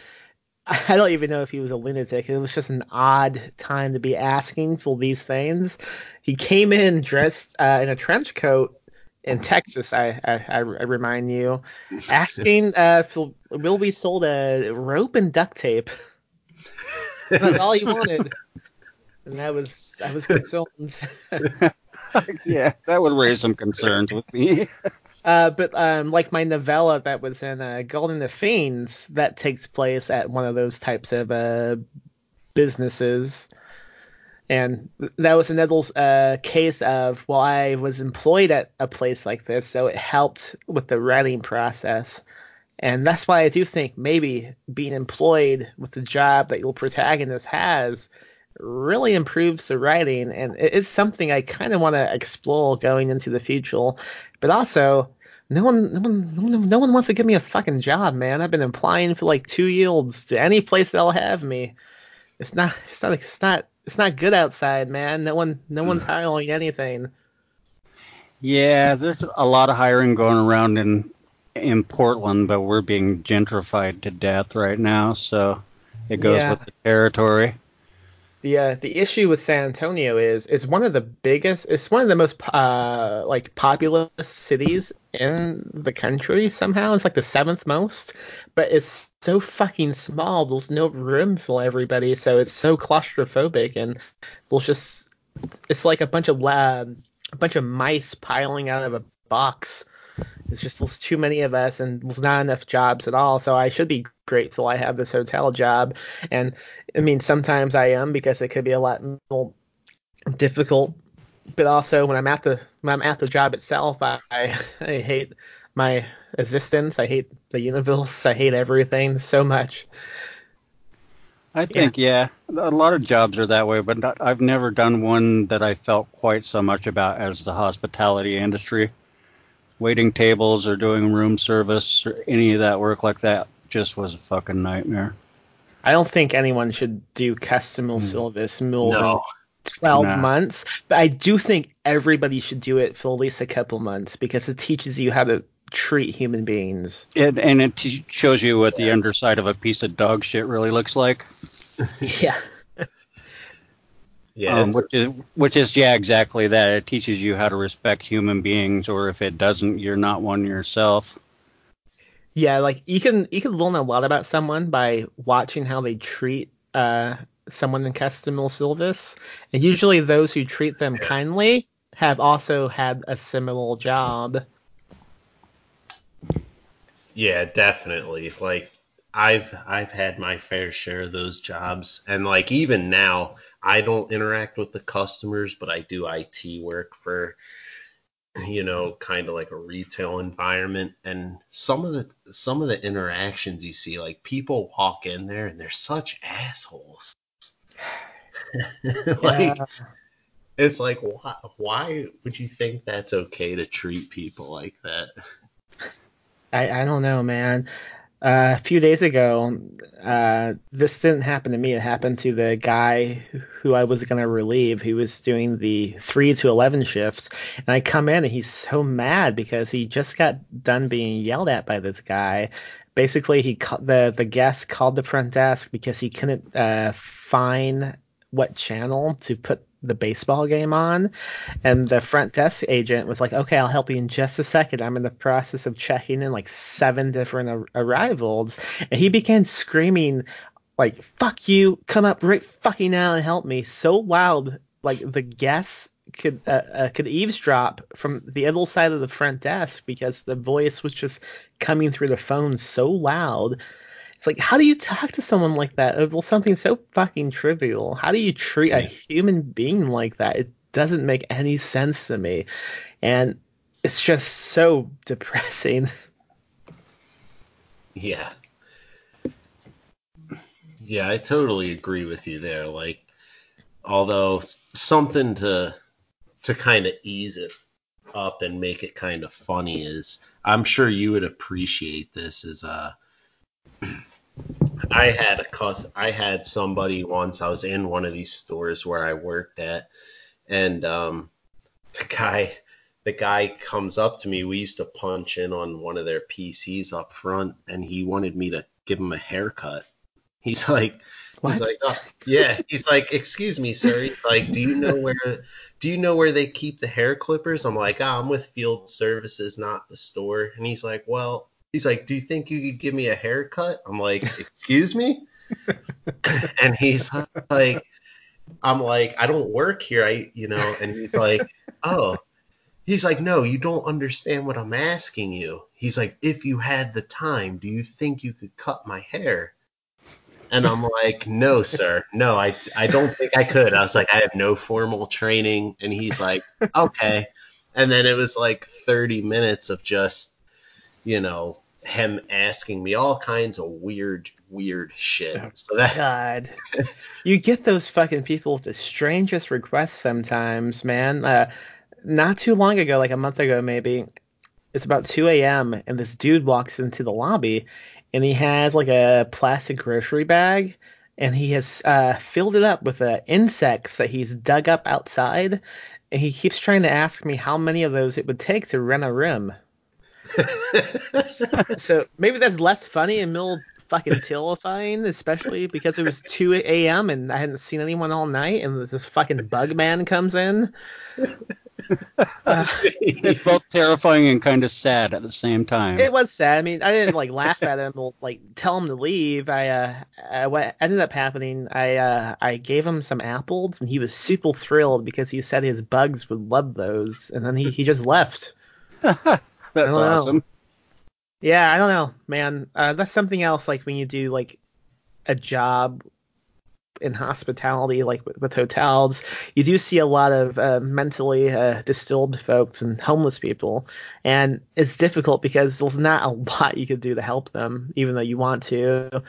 I don't even know if he was a lunatic. It was just an odd time to be asking for these things. He came in dressed uh, in a trench coat in Texas, I, I, I remind you, asking uh, will we sold a rope and duct tape. That's all he wanted. And that was I was concerned. yeah, that would raise some concerns with me. Uh, but um, like my novella that was in uh, Garden of Fiends, that takes place at one of those types of uh, businesses. And that was another uh, case of, well, I was employed at a place like this, so it helped with the writing process. And that's why I do think maybe being employed with the job that your protagonist has really improves the writing. And it is something I kind of want to explore going into the future. But also, no one, no one, no one, wants to give me a fucking job, man. I've been applying for like two yields to any place that'll have me. It's not, it's not, it's not, it's not good outside, man. No one, no one's hiring anything. Yeah, there's a lot of hiring going around in in Portland, but we're being gentrified to death right now, so it goes Yeah. with the territory. The uh, the issue with San Antonio is it's one of the biggest, it's one of the most uh like populous cities in the country somehow. It's like the seventh most, but it's so fucking small. There's no room for everybody, so it's so claustrophobic, and there's just it's like a bunch of lab, a bunch of mice piling out of a box. It's just there's too many of us and there's not enough jobs at all. So I should be grateful I have this hotel job. And I mean, sometimes I am because it could be a lot more difficult. But also when I'm at the when I'm at the job itself, I I, I hate my existence. I hate the universe. I hate everything so much. I think yeah. yeah. a lot of jobs are that way, but not, I've never done one that I felt quite so much about as the hospitality industry. Waiting tables or doing room service or any of that work like that just was a fucking nightmare. I don't think anyone should do customer mm. service more no. Than 12 nah. months, but I do think everybody should do it for at least a couple months because it teaches you how to treat human beings. It, and it t- shows you what the underside of a piece of dog shit really looks like. yeah. yeah. Um, which is which is yeah exactly that. It teaches you how to respect human beings, or if it doesn't, you're not one yourself. Yeah, like you can you can learn a lot about someone by watching how they treat uh someone in customer service, and usually those who treat them kindly have also had a similar job. Yeah, definitely. Like I've I've had my fair share of those jobs and like even now I don't interact with the customers but I do IT work for you know kind of like a retail environment and some of the some of the interactions you see like people walk in there and they're such assholes like yeah. it's like why, why would you think that's okay to treat people like that I, I don't know, man. Uh, a few days ago, uh, this didn't happen to me. It happened to the guy who I was going to relieve. He was doing the 3 to 11 shifts. And I come in and he's so mad because he just got done being yelled at by this guy. Basically, he the the guest called the front desk because he couldn't uh, find what channel to put the baseball game on, and the front desk agent was like, "Okay, I'll help you in just a second. I'm in the process of checking in like seven different ar- arrivals," and he began screaming like "fuck you, come up right fucking now and help me" so loud, like the guests could uh, uh, could eavesdrop from the other side of the front desk because the voice was just coming through the phone so loud it's like, how do you talk to someone like that? Well, something so fucking trivial. How do you treat a human being like that? It doesn't make any sense to me. And it's just so depressing. Yeah. Yeah, I totally agree with you there. Like, although something to to kind of ease it up and make it kind of funny is, I'm sure you would appreciate this. Is uh, I had a cus- I had somebody once. I was in one of these stores where I worked at, and um, the guy the guy comes up to me. We used to punch in on one of their PCs up front, and he wanted me to give him a haircut. He's like, what? he's like, oh, yeah. He's like, excuse me, sir. He's like, do you know where, do you know where they keep the hair clippers? I'm like, oh, I'm with Field Services, not the store. And he's like, well, He's like, "Do you think you could give me a haircut?" I'm like, "Excuse me?" and he's like, "I'm like, I don't work here. I, you know." And he's like, "Oh." He's like, "No, you don't understand what I'm asking you." He's like, "If you had the time, do you think you could cut my hair?" And I'm like, "No, sir. No, I I don't think I could." I was like, "I have no formal training." And he's like, "Okay." And then it was like 30 minutes of just, you know, him asking me all kinds of weird, weird shit. Oh, so that God, you get those fucking people with the strangest requests sometimes, man. Uh, not too long ago, like a month ago maybe, it's about 2 a.m. and this dude walks into the lobby, and he has like a plastic grocery bag, and he has uh, filled it up with uh, insects that he's dug up outside, and he keeps trying to ask me how many of those it would take to rent a room. so maybe that's less funny and more fucking terrifying, especially because it was 2 a.m. and I hadn't seen anyone all night, and this fucking bug man comes in. Uh, it's both terrifying and kind of sad at the same time. It was sad. I mean, I didn't like laugh at him or like tell him to leave. I uh, I, what ended up happening, I uh, I gave him some apples, and he was super thrilled because he said his bugs would love those, and then he he just left. That's awesome. Know. Yeah, I don't know, man. Uh, that's something else. Like when you do like a job in hospitality, like with, with hotels, you do see a lot of uh, mentally uh, distilled folks and homeless people, and it's difficult because there's not a lot you could do to help them, even though you want to.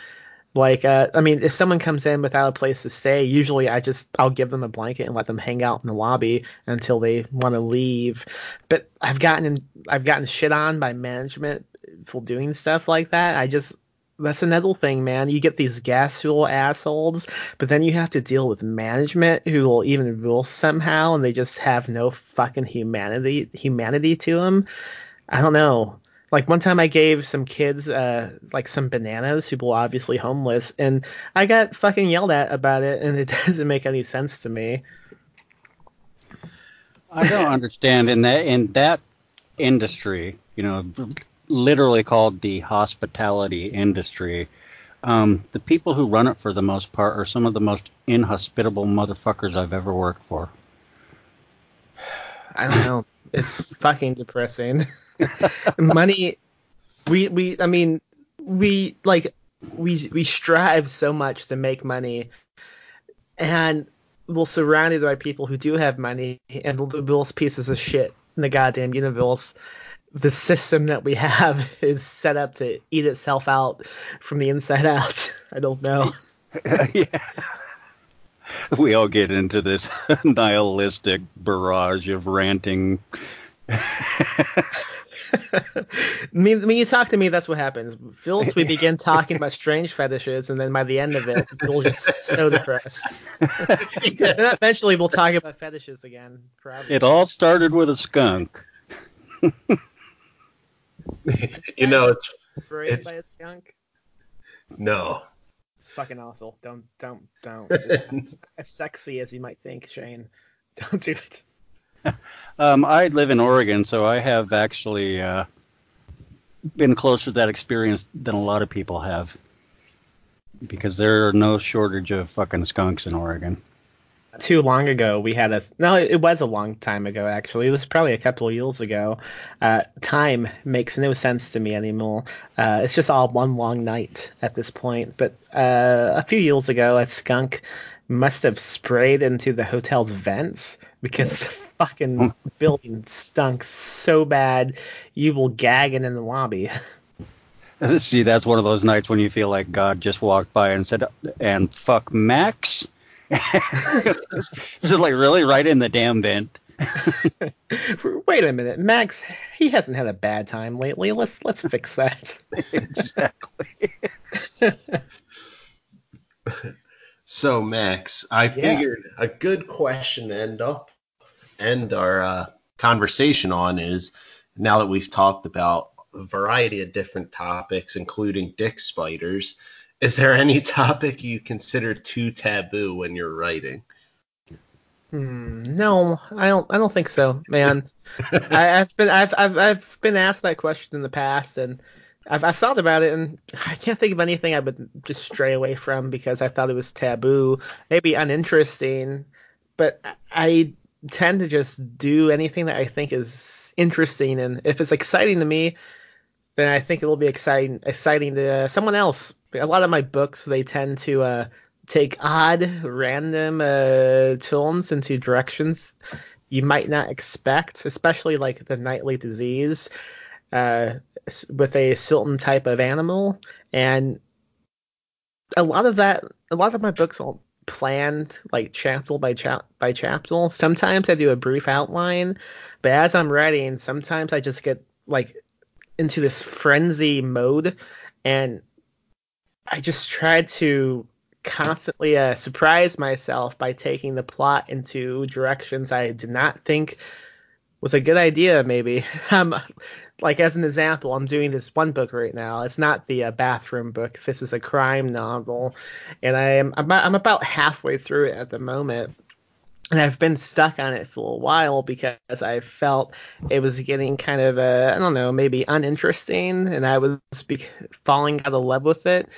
Like, uh, I mean, if someone comes in without a place to stay, usually I just I'll give them a blanket and let them hang out in the lobby until they want to leave. But I've gotten I've gotten shit on by management for doing stuff like that. I just that's another thing, man. You get these gas fuel assholes, but then you have to deal with management who will even rule somehow, and they just have no fucking humanity humanity to them. I don't know. Like one time I gave some kids uh like some bananas who were obviously homeless and I got fucking yelled at about it and it doesn't make any sense to me. I don't understand in that in that industry, you know, literally called the hospitality industry. Um, the people who run it for the most part are some of the most inhospitable motherfuckers I've ever worked for. I don't know. it's fucking depressing. Money, we we I mean we like we we strive so much to make money, and we're surrounded by people who do have money and the worst pieces of shit in the goddamn universe the system that we have is set up to eat itself out from the inside out. I don't know. yeah. We all get into this nihilistic barrage of ranting. I mean, when you talk to me, that's what happens. First, we begin talking about strange fetishes, and then by the end of it, we're just so depressed. eventually, we'll talk about fetishes again. Probably. It all started with a skunk. you know, it's it's by a skunk. No. Fucking awful. Don't don't don't. As sexy as you might think, Shane. Don't do it. Um, I live in Oregon, so I have actually uh, been closer to that experience than a lot of people have, because there are no shortage of fucking skunks in Oregon too long ago we had a no it was a long time ago actually. It was probably a couple of years ago. Uh, time makes no sense to me anymore. Uh, it's just all one long night at this point. But uh, a few years ago a skunk must have sprayed into the hotel's vents because the fucking building stunk so bad you will gagging in the lobby. See that's one of those nights when you feel like god just walked by and said and fuck max Is it like really right in the damn vent? Wait a minute, Max. He hasn't had a bad time lately. Let's let's fix that. exactly. so Max, I figured yeah. a good question to end up end our uh, conversation on is now that we've talked about a variety of different topics, including dick spiders is there any topic you consider too taboo when you're writing? Hmm, no, I don't. I don't think so, man. I, have been I've, I've I've been asked that question in the past, and I've I've thought about it, and I can't think of anything I would just stray away from because I thought it was taboo, maybe uninteresting. But I tend to just do anything that I think is interesting, and if it's exciting to me, then I think it'll be exciting exciting to someone else. A lot of my books they tend to uh, take odd, random uh, turns into directions you might not expect, especially like the nightly disease uh, with a certain type of animal, and a lot of that, a lot of my books are planned like chapter by chap by chapter. Sometimes I do a brief outline, but as I'm writing, sometimes I just get like into this frenzy mode, and I just tried to constantly uh, surprise myself by taking the plot into directions I did not think was a good idea. Maybe. Um, like as an example, I'm doing this one book right now. It's not the uh, bathroom book. This is a crime novel, and I am I'm, I'm about halfway through it at the moment. And I've been stuck on it for a while because I felt it was getting kind of uh, I don't know maybe uninteresting, and I was be- falling out of love with it.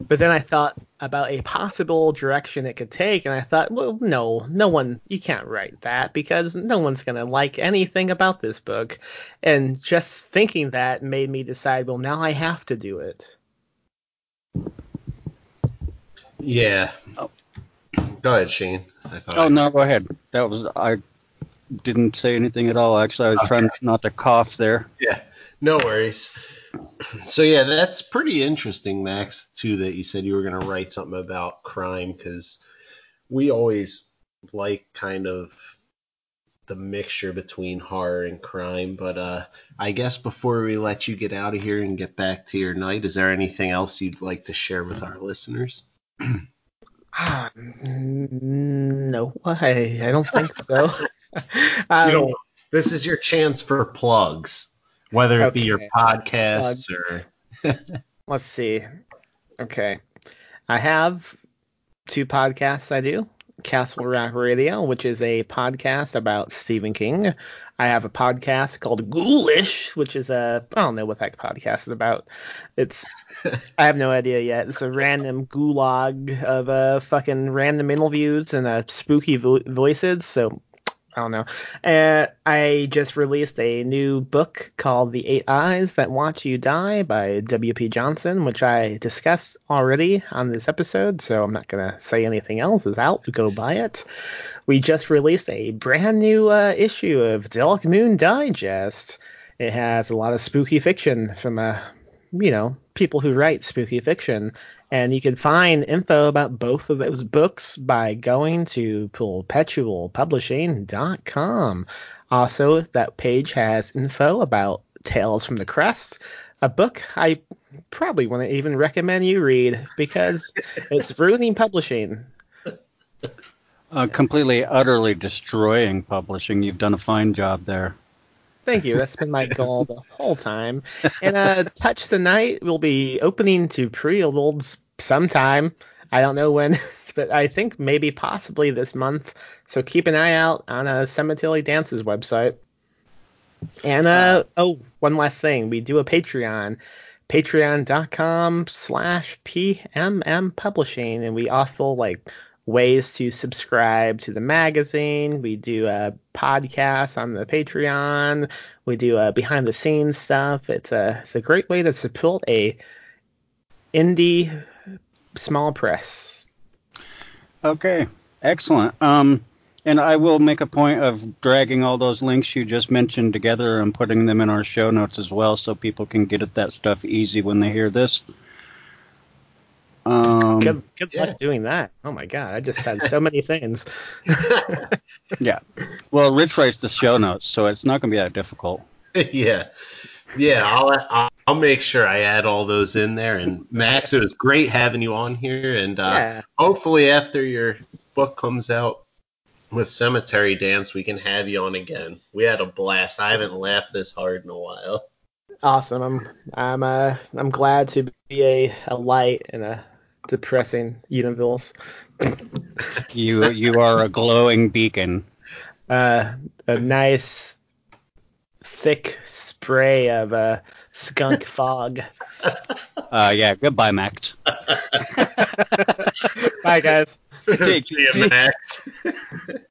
But then I thought about a possible direction it could take, and I thought, well, no, no one, you can't write that because no one's going to like anything about this book. And just thinking that made me decide, well, now I have to do it. Yeah. Oh. Go ahead, Shane. oh, I... no, go ahead. That was, I didn't say anything at all. Actually, I was okay. trying not to cough there. Yeah, no worries so yeah, that's pretty interesting, Max. Too that you said you were gonna write something about crime because we always like kind of the mixture between horror and crime. But uh, I guess before we let you get out of here and get back to your night, is there anything else you'd like to share with our listeners? Uh, no, I, I don't think so. um, you know, this is your chance for plugs whether it okay. be your podcasts or. Let's see. Okay, I have two podcasts. I do Castle Rock Radio, which is a podcast about Stephen King. I have a podcast called Ghoulish, which is a I don't know what that podcast is about. It's I have no idea yet. It's a random gulag of uh fucking random interviews and uh, spooky vo- voices. So I don't know. Uh, I just released a new book called The Eight Eyes That Watch You Die by W.P. Johnson, which I discussed already on this episode, so I'm not going to say anything else is out. Go buy it. We just released a brand new uh, issue of Dark Moon Digest. It has a lot of spooky fiction from, uh, you know, people who write spooky fiction. And you can find info about both of those books by going to perpetualpublishing.com. Also, that page has info about Tales from the Crust, a book I probably wouldn't even recommend you read because it's ruining publishing. Uh, completely, utterly destroying publishing. You've done a fine job there. Thank you. That's been my goal the whole time. And uh, Touch the Night will be opening to pre-orders sometime. I don't know when, but I think maybe possibly this month. So keep an eye out on a Cemetery Dances website. And uh, uh, oh, one last thing, we do a Patreon, patreon.com slash PMM Publishing, and we offer like ways to subscribe to the magazine. We do a podcast on the Patreon. We do a behind the scenes stuff. It's a it's a great way to support a indie small press. Okay, excellent. Um, and I will make a point of dragging all those links you just mentioned together and putting them in our show notes as well, so people can get at that stuff easy when they hear this. Um, good good yeah. luck doing that. Oh my god, I just said so many things. yeah. Well, Rich writes the show notes, so it's not going to be that difficult. yeah. Yeah, I'll, I'll make sure I add all those in there. And Max, it was great having you on here. And uh, yeah. hopefully, after your book comes out with Cemetery Dance, we can have you on again. We had a blast. I haven't laughed this hard in a while. Awesome. I'm I'm uh I'm glad to be a, a light in a depressing universe. you you are a glowing beacon. Uh, a nice thick spray of uh, skunk fog. Uh, yeah. Goodbye, Max. Bye, guys. See you, Max.